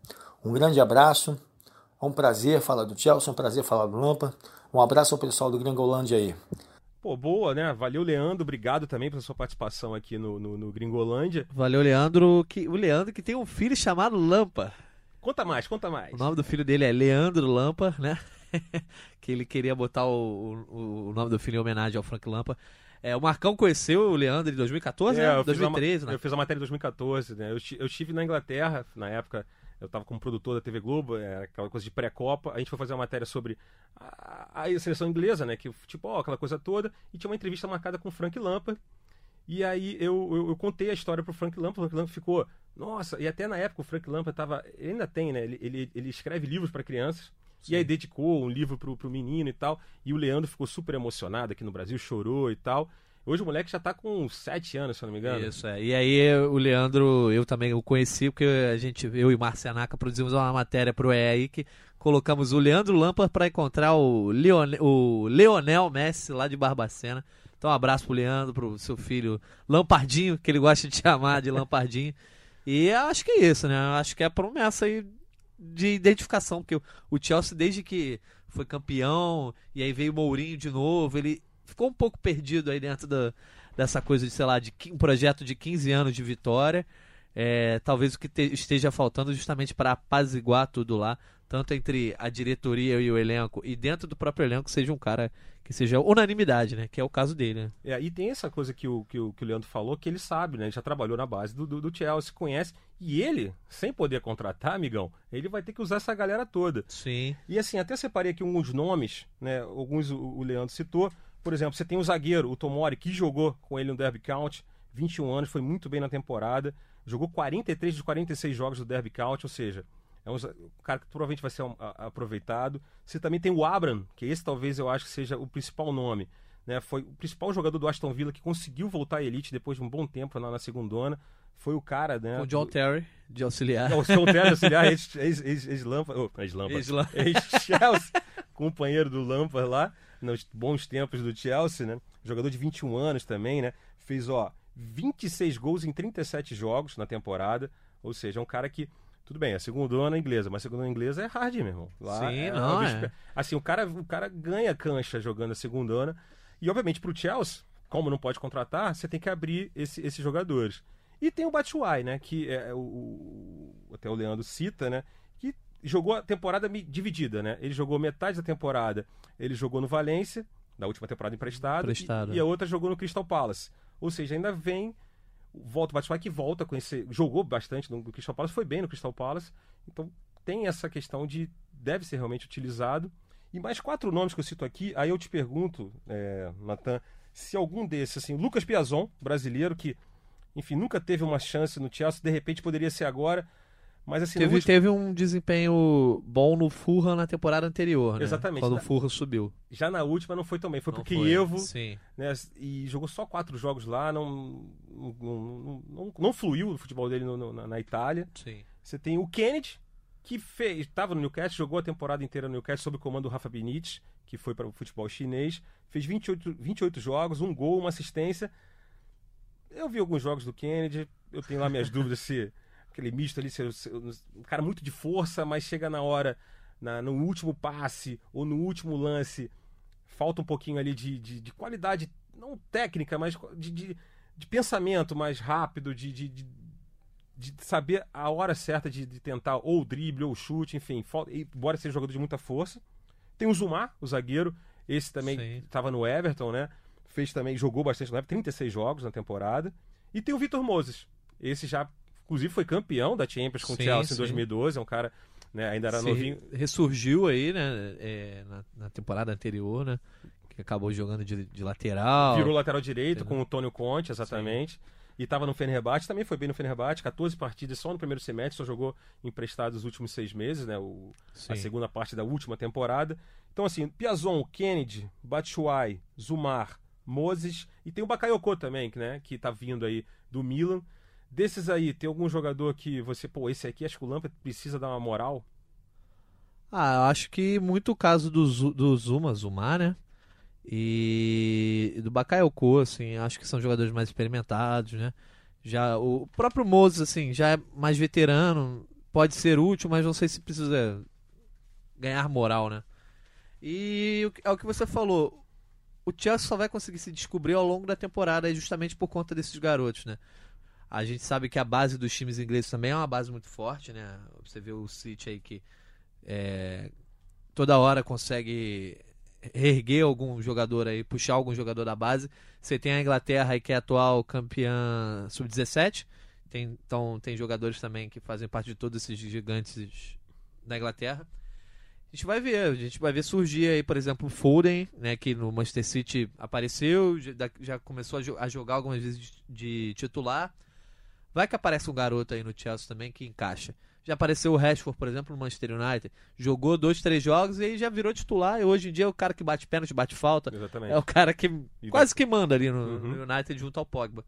Um grande abraço. É um prazer falar do Chelsea, é um prazer falar do Lampa. Um abraço ao pessoal do Gringolândia aí. Pô, boa, né? Valeu, Leandro. Obrigado também pela sua participação aqui no, no, no Gringolândia. Valeu, Leandro. Que, o Leandro que tem um filho chamado Lampa. Conta mais, conta mais. O nome do filho dele é Leandro Lampa, né? (laughs) que ele queria botar o, o, o, nome do filho em homenagem ao Frank Lampa. É, o Marcão conheceu o Leandro em 2014, é, né? 2013, né? Eu fiz a matéria em 2014, né? Eu, eu estive na Inglaterra, na época eu estava como produtor da TV Globo, era aquela coisa de pré-copa. A gente foi fazer uma matéria sobre a, a seleção inglesa, né? Que futebol, aquela coisa toda. E tinha uma entrevista marcada com o Frank Lampard. E aí eu, eu, eu contei a história pro Frank Lampard. O Frank Lampard ficou, nossa, e até na época o Frank Lampard tava. Ele ainda tem, né? Ele, ele, ele escreve livros para crianças. Sim. E aí dedicou um livro pro, pro menino e tal. E o Leandro ficou super emocionado aqui no Brasil, chorou e tal. Hoje o moleque já tá com 7 anos, se eu não me engano. Isso, é. E aí o Leandro, eu também o conheci, porque a gente, eu e Marcianaca produzimos uma matéria pro EI que colocamos o Leandro Lampard para encontrar o Leonel, o Leonel Messi lá de Barbacena. Então um abraço pro Leandro, pro seu filho Lampardinho, que ele gosta de chamar de Lampardinho. (laughs) e acho que é isso, né? Acho que é a promessa aí de identificação, porque o Chelsea desde que foi campeão e aí veio o Mourinho de novo, ele ficou um pouco perdido aí dentro da, dessa coisa de, sei lá, de um projeto de 15 anos de vitória. É, talvez o que te, esteja faltando justamente para apaziguar tudo lá, tanto entre a diretoria e o elenco, e dentro do próprio elenco seja um cara que seja unanimidade, né? Que é o caso dele. Né? É, e tem essa coisa que o, que o, que o Leandro falou, que ele sabe, né? Ele já trabalhou na base do, do, do Chelsea, conhece. E ele, sem poder contratar, amigão, ele vai ter que usar essa galera toda. Sim. E assim, até separei aqui alguns nomes, né? Alguns o, o Leandro citou. Por exemplo, você tem o zagueiro, o Tomori, que jogou com ele no Derby County, 21 anos, foi muito bem na temporada, jogou 43 dos 46 jogos do Derby County, ou seja, é um, cara que provavelmente vai ser aproveitado. Você também tem o Abram, que esse talvez eu acho que seja o principal nome. Né? Foi o principal jogador do Aston Villa que conseguiu voltar à elite depois de um bom tempo na, na segunda Foi o cara, né? O John Terry, de auxiliar. Não, o John Terry, (laughs) auxiliar, ex-Lampa. Ex, ex, ex-Chelsea, (laughs) companheiro do Lampa lá nos bons tempos do Chelsea, né? Jogador de 21 anos também, né? Fez, ó, 26 gols em 37 jogos na temporada. Ou seja, é um cara que tudo bem, a segunda na inglesa, mas a segunda inglesa é hard, meu irmão. Lá Sim, é não, é. Assim, o cara, o cara ganha cancha jogando a segunda E, obviamente, pro Chelsea, como não pode contratar, você tem que abrir esse- esses jogadores. E tem o Batshuayi, né? Que é o, o- até o Leandro cita, né? Jogou a temporada dividida, né? Ele jogou metade da temporada, ele jogou no Valência, da última temporada emprestado, Emprestado. E, e a outra jogou no Crystal Palace. Ou seja, ainda vem volta o Batshuayi que volta com esse jogou bastante no, no Crystal Palace foi bem no Crystal Palace então tem essa questão de deve ser realmente utilizado e mais quatro nomes que eu cito aqui aí eu te pergunto é, Natan se algum desses assim Lucas Piazon brasileiro que enfim nunca teve uma chance no Chelsea de repente poderia ser agora mas assim Teve, último- teve um desempenho bom no Fulham na temporada anterior, né? Exatamente. Quando Na- o Fulham subiu. já na última não foi tão bem foi Não pro. Kievo Sim. né, e jogou só quatro jogos lá não não, não, não- não fluiu o futebol dele no- no- na- na Itália Sim. Você tem o Kennedy, que fez, estava no Newcastle, jogou a temporada inteira no Newcastle sob o comando do Rafa Benítez, que foi para o futebol chinês, fez 28, 28 jogos, um gol, uma assistência. Eu vi alguns jogos do Kennedy, eu tenho lá minhas dúvidas se aquele misto ali, um cara muito de força, mas chega na hora, na- no último passe ou no último lance, falta um pouquinho ali de, de, de qualidade, não técnica, mas de, de, de pensamento mais rápido, de, de, saber a hora certa de, tentar ou o drible ou o chute, enfim, falta, embora seja um jogador de muita força. Tem o Zumar, o zagueiro, esse também estava no Everton, né? Fez também, jogou bastante no Everton, 36 jogos na temporada. E tem o Vitor Moses. Esse já, inclusive, foi campeão da Champions com o Sim, Chelsea sim. em 2012. É um cara, né, ainda era Se novinho. ressurgiu aí, né? é, na, na temporada anterior, né? Que acabou jogando de, de lateral. Virou lateral direito Entendeu? com o Tônio Conte, exatamente. E estava no Fenerbahçe, também foi bem no Fenerbahçe, 14 partidas só no primeiro semestre, só jogou emprestado os últimos seis meses, né? O, a Sim. segunda parte da última temporada. Então, assim, Piazon, Kennedy, Batshuayi, Zumar, Moses e tem o Bakayoko também, que, né? Que tá vindo aí do Milan. Desses aí, tem algum jogador que você, pô, esse aqui acho que o Lampard precisa dar uma moral? Ah, eu acho que muito o caso do, do Zuma, Zumar, né? E do Bakayoko, assim, acho que são jogadores mais experimentados, né? Já o próprio Moses, assim, já é mais veterano, pode ser útil, mas não sei se precisa ganhar moral, né? E é o que você falou, o Chelsea só vai conseguir se descobrir ao longo da temporada justamente por conta desses garotos, né? A gente sabe que a base dos times ingleses também é uma base muito forte, né? Você vê o City aí que é, toda hora consegue erguer algum jogador aí, puxar algum jogador da base. Você tem a Inglaterra aí que é atual campeã sub-17. Tem, então tem jogadores também que fazem parte de todos esses gigantes da Inglaterra. A gente vai ver, a gente vai ver surgir aí, por exemplo, o Foden, né, que no Manchester City apareceu, já, já começou a, jo- a jogar algumas vezes de, de titular. Vai que aparece um garoto aí no Chelsea também que encaixa. Já apareceu o Rashford, por exemplo, no Manchester United. Jogou dois, três jogos e aí já virou titular. E hoje em dia é o cara que bate pênalti, bate falta. Exatamente. É o cara que E quase que manda ali no, Uhum. no United junto ao Pogba.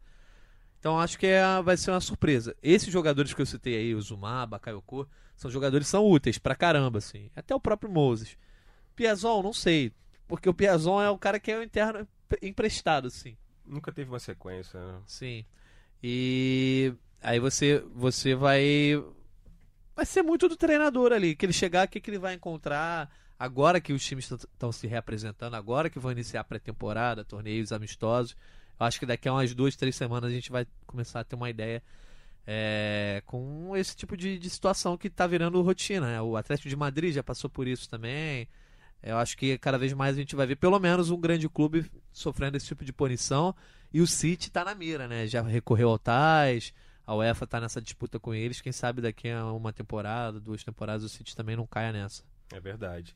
Então acho que é, vai ser uma surpresa. Esses jogadores que eu citei aí, o Zuma, Bakayoko, são jogadores que são úteis pra caramba, assim. Até o próprio Moses. Piazon, não sei. Porque o Piazon é o cara que é o interno emprestado, assim. Nunca teve uma sequência, né? Sim. E aí você você vai vai ser muito do treinador ali, que ele chegar, o que, que ele vai encontrar agora que os times estão se reapresentando, agora que vão iniciar a pré-temporada, torneios amistosos. Eu acho que daqui a umas duas, três semanas a gente vai começar a ter uma ideia é, com esse tipo de, de situação que está virando rotina. Né? O Atlético de Madrid já passou por isso também. Eu acho que cada vez mais a gente vai ver pelo menos um grande clube sofrendo esse tipo de punição. E o City está na mira, né? Já recorreu ao Tais, a UEFA está nessa disputa com eles. Quem sabe daqui a uma temporada, duas temporadas, o City também não caia nessa. É verdade.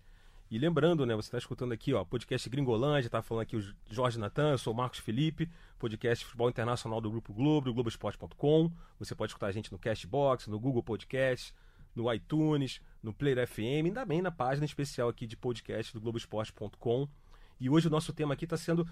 E lembrando, né, você está escutando aqui, ó, podcast Gringolândia, tá falando aqui o Jorge Natan, eu sou o Marcos Felipe, podcast Futebol Internacional do Grupo Globo, do Globoesporte.com. Você pode escutar a gente no Castbox, no Google Podcast, no iTunes, no Player FM, e também na página especial aqui de podcast do Globoesporte.com. E hoje o nosso tema aqui está sendo,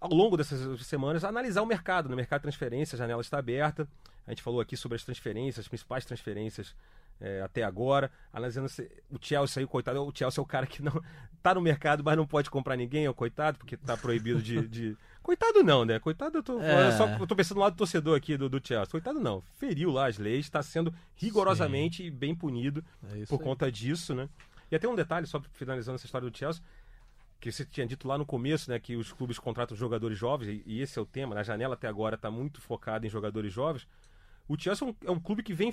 ao longo dessas semanas, analisar o mercado. No mercado de transferência, a janela está aberta. A gente falou aqui sobre as transferências, as principais transferências é, até agora. Analisando o Chelsea aí, coitado, o Chelsea é o cara que não (laughs) tá no mercado, mas não pode comprar ninguém, é o coitado, porque tá proibido de. de... (laughs) Coitado não, né? Coitado, eu tô, é. só, eu tô pensando no lado do torcedor aqui do, do Chelsea. Coitado não. Feriu lá as leis, está sendo rigorosamente Sim. bem punido é por aí. conta disso, né? E até um detalhe, só finalizando essa história do Chelsea, que você tinha dito lá no começo, né, que os clubes contratam jogadores jovens, e esse é o tema, na janela até agora está muito focada em jogadores jovens. O Chelsea é um, é um, clube que vem.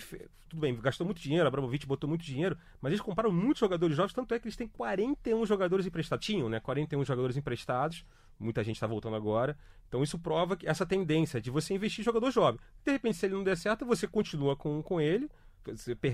Tudo bem, gastou muito dinheiro, Abramovich botou muito dinheiro, mas eles compraram muitos jogadores jovens, tanto é que eles têm 41 jogadores emprestados. Tinham, né? 41 jogadores emprestados. Muita gente está voltando agora. Então isso prova que essa tendência de você investir em jogador jovem. De repente, se ele não der certo, você continua com, com ele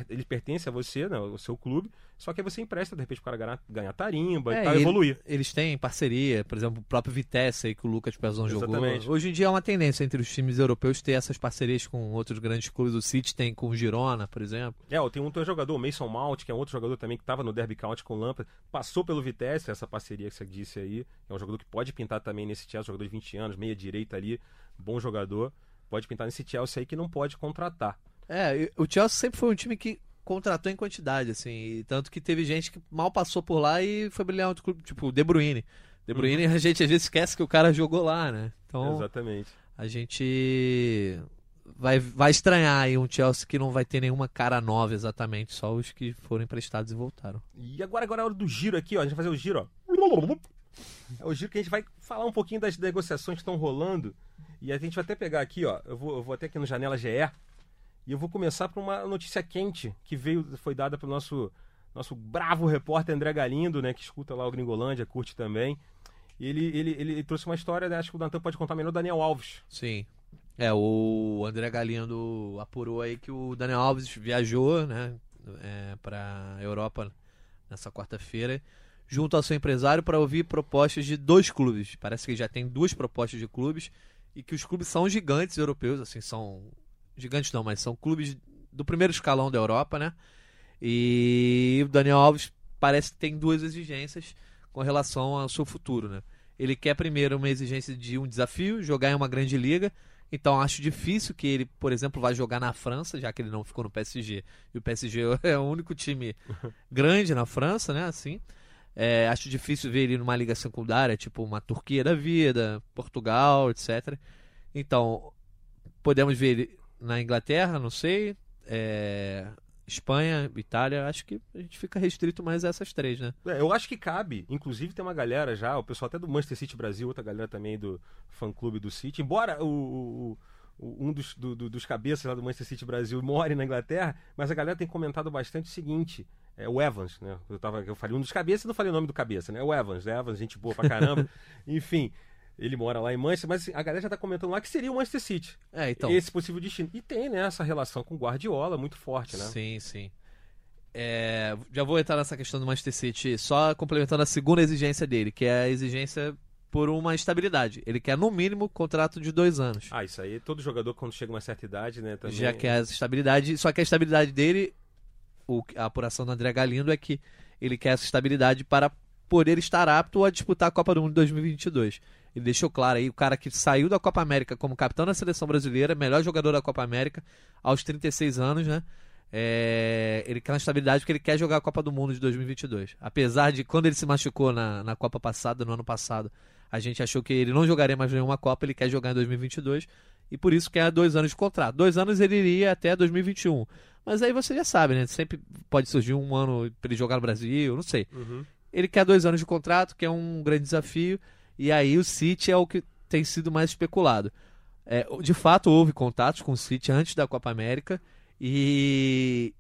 ele pertence a você, né, o seu clube, só que aí você empresta, de repente, o cara ganhar, ganhar tarimba é, e tal, ele, evoluir. Eles têm parceria, por exemplo, o próprio Vitesse aí que o Lucas Pezão jogou. Hoje em dia é uma tendência entre os times europeus ter essas parcerias com outros grandes clubes. O City tem com o Girona, por exemplo. É, tem um jogador, o Mason Mount, que é outro jogador também que estava no Derby County com o Lampard, passou pelo Vitesse, essa parceria que você disse aí. É um jogador que pode pintar também nesse Chelsea, jogador de 20 anos, meia direita ali, bom jogador. Pode pintar nesse Chelsea aí que não pode contratar. É, o Chelsea sempre foi um time que contratou em quantidade, assim. tanto que teve gente que mal passou por lá e foi brilhar outro clube, tipo o De Bruyne. De Bruyne, uhum. a gente às vezes esquece que o cara jogou lá, né? Então, Exatamente. A gente vai, vai estranhar aí um Chelsea que não vai ter nenhuma cara nova exatamente, só os que foram emprestados e voltaram. E agora, agora é a hora do giro aqui, ó. A gente vai fazer o giro, ó. É o giro que a gente vai falar um pouquinho das negociações que estão rolando. E a gente vai até pegar aqui, ó. Eu vou, eu vou até aqui no Janela GE e eu vou começar por uma notícia quente que veio, foi dada pelo nosso, nosso bravo repórter André Galindo, né, que escuta lá o Gringolândia, curte também. Ele, ele, ele trouxe uma história, né, acho que o Dantan pode contar melhor, o Daniel Alves. Sim. É, o André Galindo apurou aí que o Daniel Alves viajou, né, é, para Europa nessa quarta-feira, junto ao seu empresário para ouvir propostas de dois clubes. Parece que já tem duas propostas de clubes e que os clubes são gigantes europeus, assim, são gigantes não, mas são clubes do primeiro escalão da Europa, né? E o Daniel Alves parece que tem duas exigências com relação ao seu futuro, né? Ele quer primeiro uma exigência de um desafio, jogar em uma grande liga. Então acho difícil que ele, por exemplo, vá jogar na França, já que ele não ficou no PSG. E o PSG (laughs) é o único time (laughs) grande na França, né? Assim. É, acho difícil ver ele numa liga secundária, tipo uma Turquia da vida, Portugal, etc. Então, podemos ver ele na Inglaterra, não sei. É, Espanha, Itália, acho que a gente fica restrito mais a essas três, né? É, eu acho que cabe. Inclusive tem uma galera já, o pessoal até do Manchester City Brasil, outra galera também do fã-clube do City. Embora o, o, um dos, do, do, dos cabeças lá do Manchester City Brasil more na Inglaterra, mas a galera tem comentado bastante o seguinte. É o Evans, né? Eu, tava, eu falei um dos cabeças, não falei o nome do cabeça, né? O Evans, né? Evans, gente boa pra caramba. (laughs) Enfim, ele mora lá em Manchester, mas assim, a galera já tá comentando lá que seria o Manchester City. É, então. Esse possível destino. E tem, né, essa relação com o Guardiola muito forte, né? Sim, sim. É, já vou entrar nessa questão do Manchester City, só complementando a segunda exigência dele, que é a exigência por uma estabilidade. Ele quer, no mínimo, contrato de dois anos. Ah, isso aí, todo jogador, quando chega a uma certa idade, né? Também... Já quer essa estabilidade, só que a estabilidade dele, o, a apuração do André Galindo é que ele quer essa estabilidade para poder estar apto a disputar a Copa do Mundo 2022. Ele deixou claro aí, o cara que saiu da Copa América como capitão da seleção brasileira, melhor jogador da Copa América, aos 36 anos, né? É, ele quer uma estabilidade porque ele quer jogar a Copa do Mundo de 2022. Apesar de quando ele se machucou na, na Copa passada, no ano passado, a gente achou que ele não jogaria mais nenhuma Copa, ele quer jogar em 2022 e por isso quer dois anos de contrato. Dois anos ele iria até 2021. Mas aí você já sabe, né? Sempre pode surgir um ano para ele jogar no Brasil, não sei. Uhum. Ele quer dois anos de contrato, que é um grande desafio. E aí o City é o que tem sido mais especulado. É, de fato, houve contatos com o City antes da Copa América e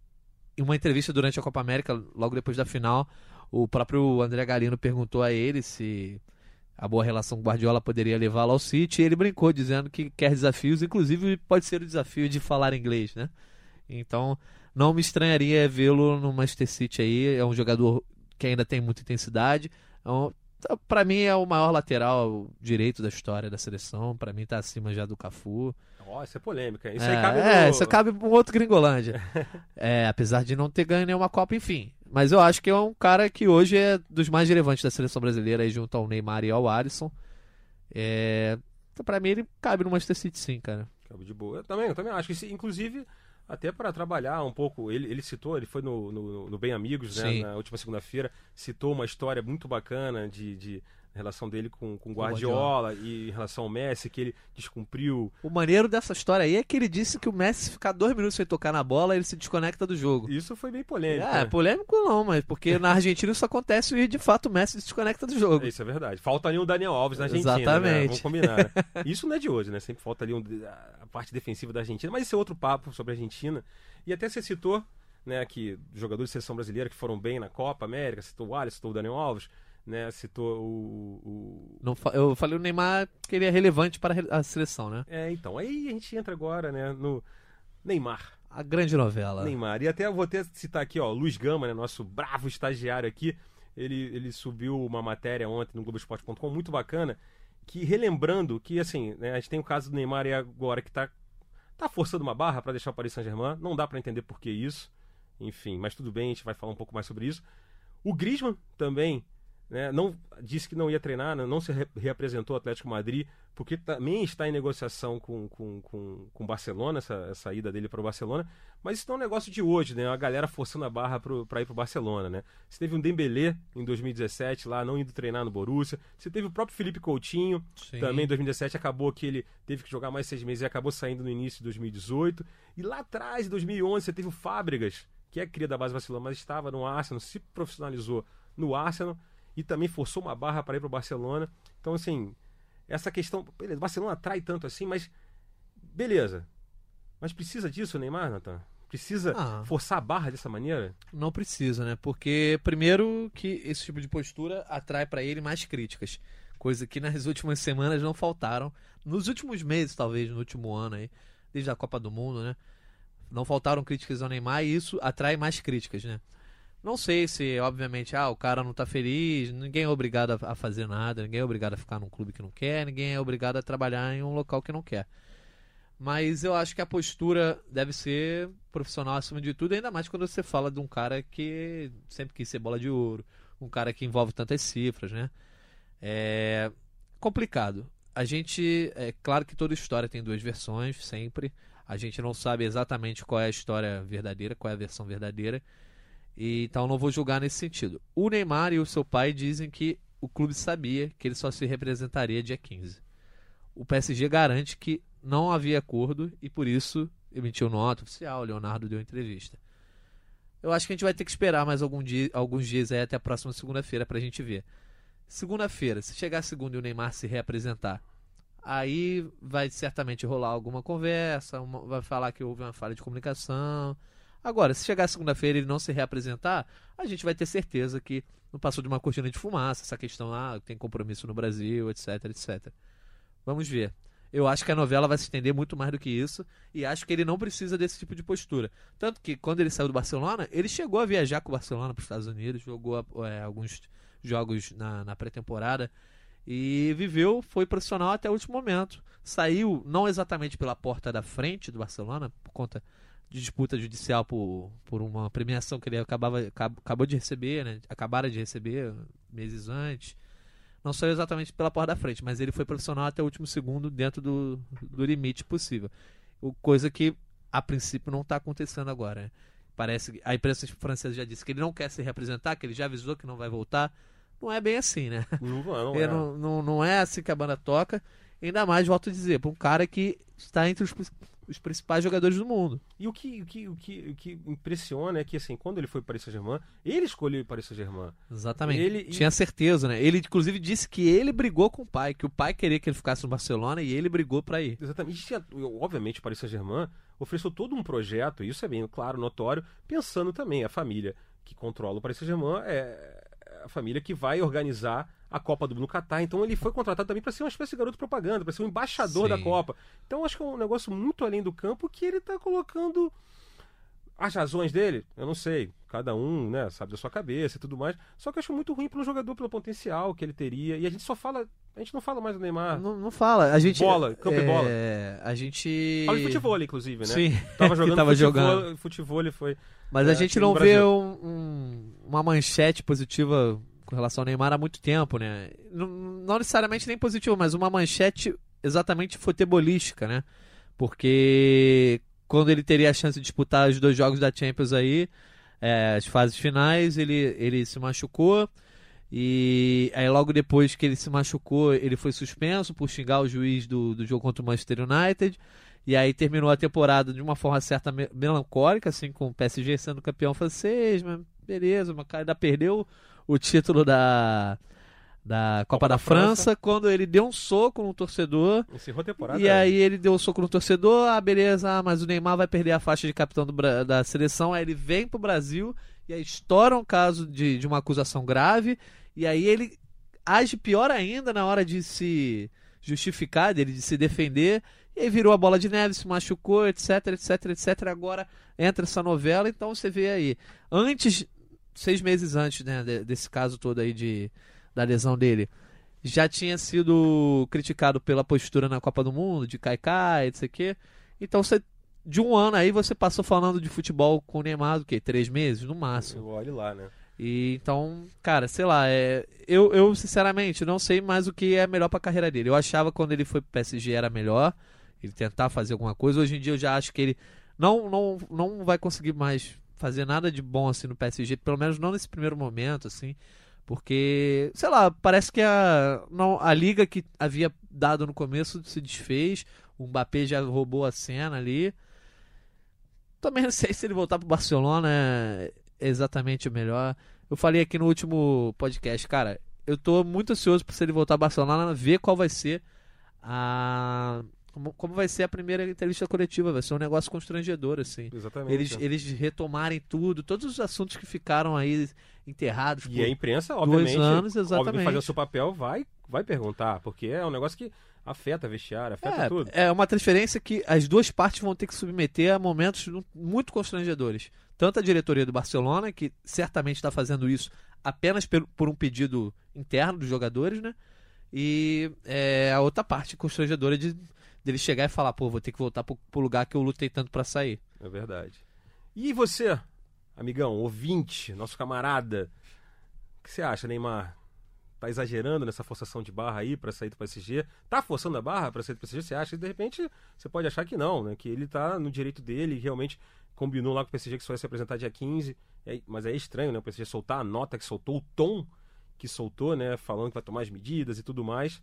em uma entrevista durante a Copa América, logo depois da final, o próprio André Galino perguntou a ele se a boa relação com Guardiola poderia levá-lo ao City e ele brincou dizendo que quer desafios, inclusive pode ser o desafio de falar inglês, né? Então, não me estranharia vê-lo no Manchester City aí, é um jogador que ainda tem muita intensidade, então, para mim é o maior lateral direito da história da seleção. Para mim tá acima já do Cafu. Ó, isso é polêmica. Isso é, aí cabe É, no... isso cabe um outro Gringolândia. (laughs) é, apesar de não ter ganho nenhuma Copa, enfim. Mas eu acho que é um cara que hoje é dos mais relevantes da seleção brasileira, aí junto ao Neymar e ao Alisson. É... Então, pra mim ele cabe no Manchester City sim, cara. Cabe de boa. Eu também, eu também acho que, inclusive, até para trabalhar um pouco. Ele, ele citou, ele foi no, no, no Bem Amigos, né, na última segunda-feira, citou uma história muito bacana de, de relação dele com, com Guardiola, e em relação ao Messi, que ele descumpriu. O maneiro dessa história aí é que ele disse que o Messi ficar dois minutos sem tocar na bola, ele se desconecta do jogo. Isso foi bem polêmico. É, né? polêmico não, mas porque na (laughs) Argentina isso acontece e de fato o Messi se desconecta do jogo. Isso é verdade. Falta ali um Daniel Alves na Argentina. Né? Exatamente. Vamos combinar. Né? (laughs) Isso não é de hoje, né? Sempre falta ali um, a parte defensiva da Argentina. Mas esse é outro papo sobre a Argentina. E até você citou, né, que jogadores de seleção brasileira que foram bem na Copa América, citou o Alisson, citou o Daniel Alves, né? Citou o. o... Não eu falei o Neymar que ele é relevante para a seleção, né? É, então. Aí a gente entra agora, né, no Neymar. A grande novela. Neymar. E até eu vou até citar aqui, ó, Luiz Gama, né, nosso bravo estagiário aqui. Ele, ele subiu uma matéria ontem no Globoesporte.com muito bacana, que relembrando que, assim, né, a gente tem o caso do Neymar e agora que tá, tá forçando uma barra para deixar o Paris Saint-Germain. Não dá para entender por que isso. Enfim, mas tudo bem, a gente vai falar um pouco mais sobre isso. O Griezmann também né, não disse que não ia treinar, né, não se re- reapresentou ao Atlético Madrid, porque também está em negociação com com, com, com o Barcelona, essa, essa ida dele para o Barcelona. Mas isso não é um negócio de hoje, né? A galera forçando a barra para ir para o Barcelona, né? Você teve um Dembélé em 2017 lá, não indo treinar no Borussia. Você teve o próprio Felipe Coutinho, Sim. também em 2017 acabou que ele teve que jogar mais seis meses e acabou saindo no início de 2018. E lá atrás, em 2011, você teve o Fábregas, que é cria da base Barcelona, mas estava no Arsenal, se profissionalizou no Arsenal e também forçou uma barra para ir para o Barcelona. Então, assim, essa questão. Beleza, o Barcelona atrai tanto assim, mas. Beleza. Mas precisa disso, Neymar, Nathan? Precisa Ah. forçar a barra dessa maneira? Não precisa, né? Porque, primeiro, que esse tipo de postura atrai pra ele mais críticas. Coisa que nas (laughs) últimas semanas não faltaram. Nos últimos meses, talvez, no último ano aí, desde a Copa do Mundo, né? Não faltaram críticas ao Neymar e isso atrai mais críticas, né? Não sei se, obviamente, ah, o cara não tá feliz, ninguém é obrigado a fazer nada, ninguém é obrigado a ficar num clube que não quer, ninguém é obrigado a trabalhar em um local que não quer. Mas eu acho que a postura deve ser profissional acima de tudo, ainda mais quando você fala de um cara que sempre quis ser bola de ouro, um cara que envolve tantas cifras, né? É complicado. A gente, é claro que toda história tem duas versões, sempre. A gente não sabe exatamente qual é a história verdadeira, qual é a versão verdadeira. E, então não vou julgar nesse sentido. O Neymar e o seu pai dizem que o clube sabia que ele só se representaria dia 15. O PSG garante que não havia acordo e por isso emitiu nota oficial. O Leonardo deu entrevista. Eu acho que a gente vai ter que esperar mais algum dia, alguns dias até a próxima segunda-feira pra gente ver. Segunda-feira, se chegar segunda e o Neymar se reapresentar, aí vai certamente rolar alguma conversa, uma- vai falar que houve uma falha de comunicação. Agora, se chegar segunda-feira e ele não se reapresentar, a gente vai ter certeza que não passou de uma cortina de fumaça, essa questão, ah, tem compromisso no Brasil, etc, etc. Vamos ver. Eu acho que a novela vai se estender muito mais do que isso e acho que ele não precisa desse tipo de postura. Tanto que quando ele saiu do Barcelona, ele chegou a viajar com o Barcelona para os Estados Unidos, jogou é, alguns jogos na, na pré-temporada e viveu, foi profissional até o último momento. Saiu não exatamente pela porta da frente do Barcelona, por conta de disputa judicial por, por uma premiação que ele acabava, acab- acabou de receber, né? Acabaram de receber meses antes. Não saiu exatamente pela porta da frente, mas ele foi profissional até o último segundo dentro do, do limite possível. O, coisa que a princípio não está acontecendo agora. né? Parece que a imprensa francesa já disse que ele não quer se representar, que ele já avisou que não vai voltar. Não é bem assim, né? Não, não, (laughs) É, não, não, não é assim que a banda toca. Ainda mais, volto a dizer, para um cara que está entre os, os principais jogadores do mundo. E o que, o, que, o, que, o que impressiona é que, assim, quando ele foi para Paris Saint-Germain, ele escolheu o Paris Saint-Germain. Exatamente. Ele- Tinha certeza, né? Ele, inclusive, disse que ele brigou com o pai, que o pai queria que ele ficasse no Barcelona e ele brigou para ir. Exatamente. E obviamente, o Paris Saint-Germain ofereceu todo um projeto, e isso é bem claro, notório, pensando também a família que controla o Paris Saint-Germain é a família que vai organizar a Copa do Mundo no Catar. Então ele foi contratado também para ser uma espécie de garoto propaganda, para ser um embaixador Sim. da Copa. Então acho que é um negócio muito além do campo que ele está colocando as razões dele, eu não sei. Cada um, né, sabe da sua cabeça e tudo mais. Só que eu acho muito ruim para um jogador pelo potencial que ele teria. E a gente só fala, a gente não fala mais do Neymar. Não, não fala. A gente. Bola, campo e é, bola. A gente. Fala de futebol, inclusive, né? Sim. Tava jogando (laughs) tava futebol, jogando. futebol ele foi. Mas É, a gente não vê um- um- uma manchete positiva com relação ao Neymar há muito tempo, né? Não, necessariamente nem positiva, mas uma manchete exatamente futebolística, né? Porque quando ele teria a chance de disputar os dois jogos da Champions aí, é, as fases finais, ele, ele se machucou. E aí logo depois que ele se machucou, ele foi suspenso por xingar o juiz do, do jogo contra o Manchester United. E aí terminou a temporada de uma forma certa melancólica, assim, com o PSG sendo campeão francês, mas beleza, cara ainda perdeu o título da, da Copa, Copa da, da França, França, quando ele deu um soco no torcedor. Encerrou a temporada. E aí ele deu um soco no torcedor, ah, beleza, ah, mas o Neymar vai perder a faixa de capitão do, da seleção. Aí ele vem pro Brasil e aí estoura um caso de, de uma acusação grave. E aí ele age pior ainda na hora de se justificar, dele de se defender. E aí virou a bola de neve, se machucou, etc, etc, etc. Agora entra essa novela, então você vê aí. Antes, seis meses antes né, desse caso todo aí de, da lesão dele, já tinha sido criticado pela postura na Copa do Mundo, de Kaikai, etc. Então você de um ano aí você passou falando de futebol com o Neymar do que? Três meses, no máximo. Olhe lá, né? E então, cara, sei lá, é, eu, eu sinceramente não sei mais o que é melhor para a carreira dele. Eu achava quando ele foi pro PSG era melhor, ele tentar fazer alguma coisa. Hoje em dia eu já acho que ele não não não vai conseguir mais fazer nada de bom assim no PSG, pelo menos não nesse primeiro momento assim, porque sei lá, parece que a não, a liga que havia dado no começo se desfez. O Mbappé já roubou a cena ali. Também (laughs) não sei se ele voltar pro Barcelona é exatamente o melhor. Eu falei aqui no último podcast, cara, eu tô muito ansioso por se ele voltar ao Barcelona, ver qual vai ser a como, como vai ser a primeira entrevista coletiva, vai ser um negócio constrangedor, assim. Exatamente. Eles, eles retomarem tudo, todos os assuntos que ficaram aí enterrados. E a imprensa, obviamente, dois anos, exatamente. fazer o seu papel, vai, vai perguntar, porque é um negócio que afeta vestiário, afeta é, tudo. É uma transferência que as duas partes vão ter que submeter a momentos muito constrangedores tanto a diretoria do Barcelona, que certamente está fazendo isso apenas por um pedido interno dos jogadores, né? E é, a outra parte constrangedora de dele chegar e falar, pô, vou ter que voltar pro, pro lugar que eu lutei tanto para sair. É verdade. E você, amigão, ouvinte, nosso camarada, o que você acha, Neymar? Tá exagerando nessa forçação de barra aí para sair do PSG? Tá forçando a barra para sair do PSG? Você acha? E de repente você pode achar que não, né? Que ele tá no direito dele, realmente combinou lá com o PSG que só ia se apresentar dia 15, é, mas é estranho, né? O PSG soltar a nota que soltou, o tom que soltou, né? Falando que vai tomar as medidas e tudo mais.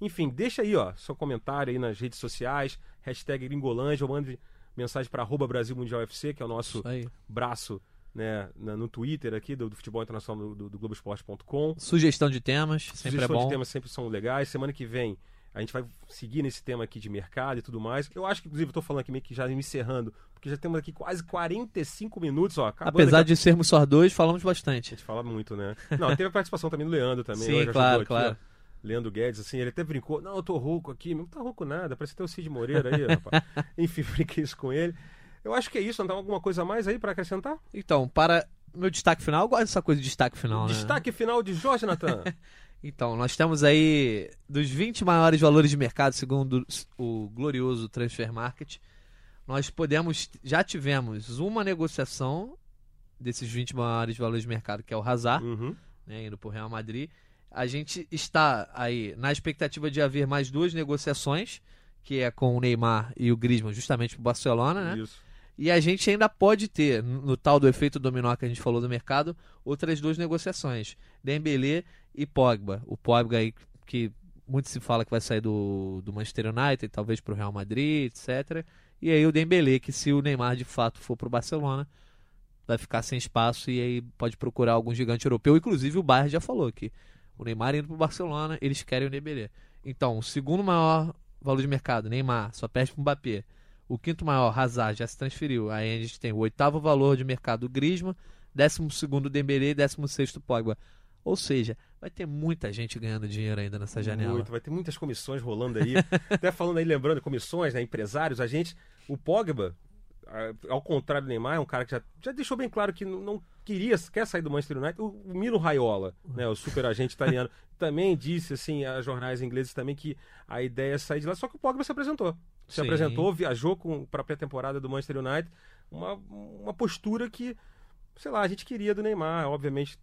Enfim, deixa aí, ó, seu comentário aí nas redes sociais, hashtag Gringolândia, ou mande mensagem para arroba Brasil Mundial FC, que é o nosso braço né, no Twitter aqui do, do Futebol Internacional do, do, Globoesporte.com. Sugestão de temas, sempre Sugestão é bom. de temas sempre são legais. Semana que vem a gente vai seguir nesse tema aqui de mercado e tudo mais. Eu acho que, inclusive, eu tô falando aqui meio que já me encerrando, porque já temos aqui quase 45 minutos, ó. Apesar de sermos só dois, falamos bastante. A gente fala muito, né? Não, teve a participação também do Leandro também. Sim, claro, aqui, claro. Ó. Leandro Guedes, assim, ele até brincou, não, eu tô rouco aqui, não tá rouco nada, parece até o Cid Moreira aí, rapaz. (laughs) Enfim, brinquei isso com ele. Eu acho que é isso, tem alguma coisa a mais aí para acrescentar? Então, para meu destaque final, eu gosto dessa coisa de destaque final, né? Destaque final de Jorge Natan. (laughs) Então, nós temos aí dos 20 maiores valores de mercado, segundo o glorioso Transfer Market, nós podemos, já tivemos uma negociação desses 20 maiores valores de mercado, que é o Hazard, uhum. né, indo para o Real Madrid. A gente está aí na expectativa de haver mais duas negociações, que é com o Neymar e o Griezmann, justamente para o Barcelona, né? Isso. E a gente ainda pode ter, no tal do efeito dominó que a gente falou do mercado, outras duas negociações. Dembélé e Pogba. O Pogba aí que muito se fala que vai sair do, do Manchester United, talvez para o Real Madrid, etc. E aí o Dembélé, que se o Neymar de fato for para o Barcelona, vai ficar sem espaço e aí pode procurar algum gigante europeu. Inclusive o Bayern já falou que o Neymar indo para o Barcelona, eles querem o Dembélé. Então, o segundo maior valor de mercado, Neymar, só perde para o Mbappé. O quinto maior, Hazard, já se transferiu. Aí a gente tem o oitavo valor de mercado, Griezmann. Décimo segundo, Dembélé. Décimo sexto, Pogba. Ou seja, vai ter muita gente ganhando dinheiro ainda nessa janela. Muito, vai ter muitas comissões rolando aí. (laughs) Até falando aí, lembrando, comissões, né, empresários, a gente, o Pogba, ao contrário do Neymar, é um cara que já, já deixou bem claro que não, não queria, quer sair do Manchester United. O, o Mino Raiola, né, o super agente italiano, (laughs) também disse assim a jornais ingleses também que a ideia é sair de lá, só que o Pogba se apresentou se Sim. apresentou, viajou para a pré-temporada do Manchester United, uma, uma postura que, sei lá, a gente queria do Neymar, obviamente.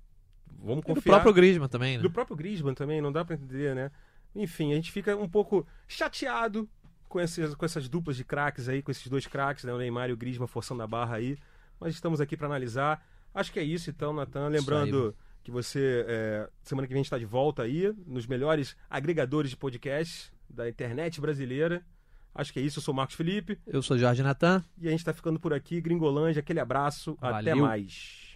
Vamos confiar. E do próprio Griezmann também, né? Do próprio Griezmann também, não dá para entender, né? Enfim, a gente fica um pouco chateado com, esses, com essas duplas de craques aí, com esses dois craques, né, o Neymar e o Grisma forçando a barra aí. Mas estamos aqui para analisar. Acho que é isso então, Natan. Lembrando que você, é, semana que vem, está de volta aí, nos melhores agregadores de podcast da internet brasileira. Acho que é isso. Eu sou Marcos Felipe. Eu sou Jorge Natan. E a gente está ficando por aqui. Gringolândia, aquele abraço. Valeu. Até mais.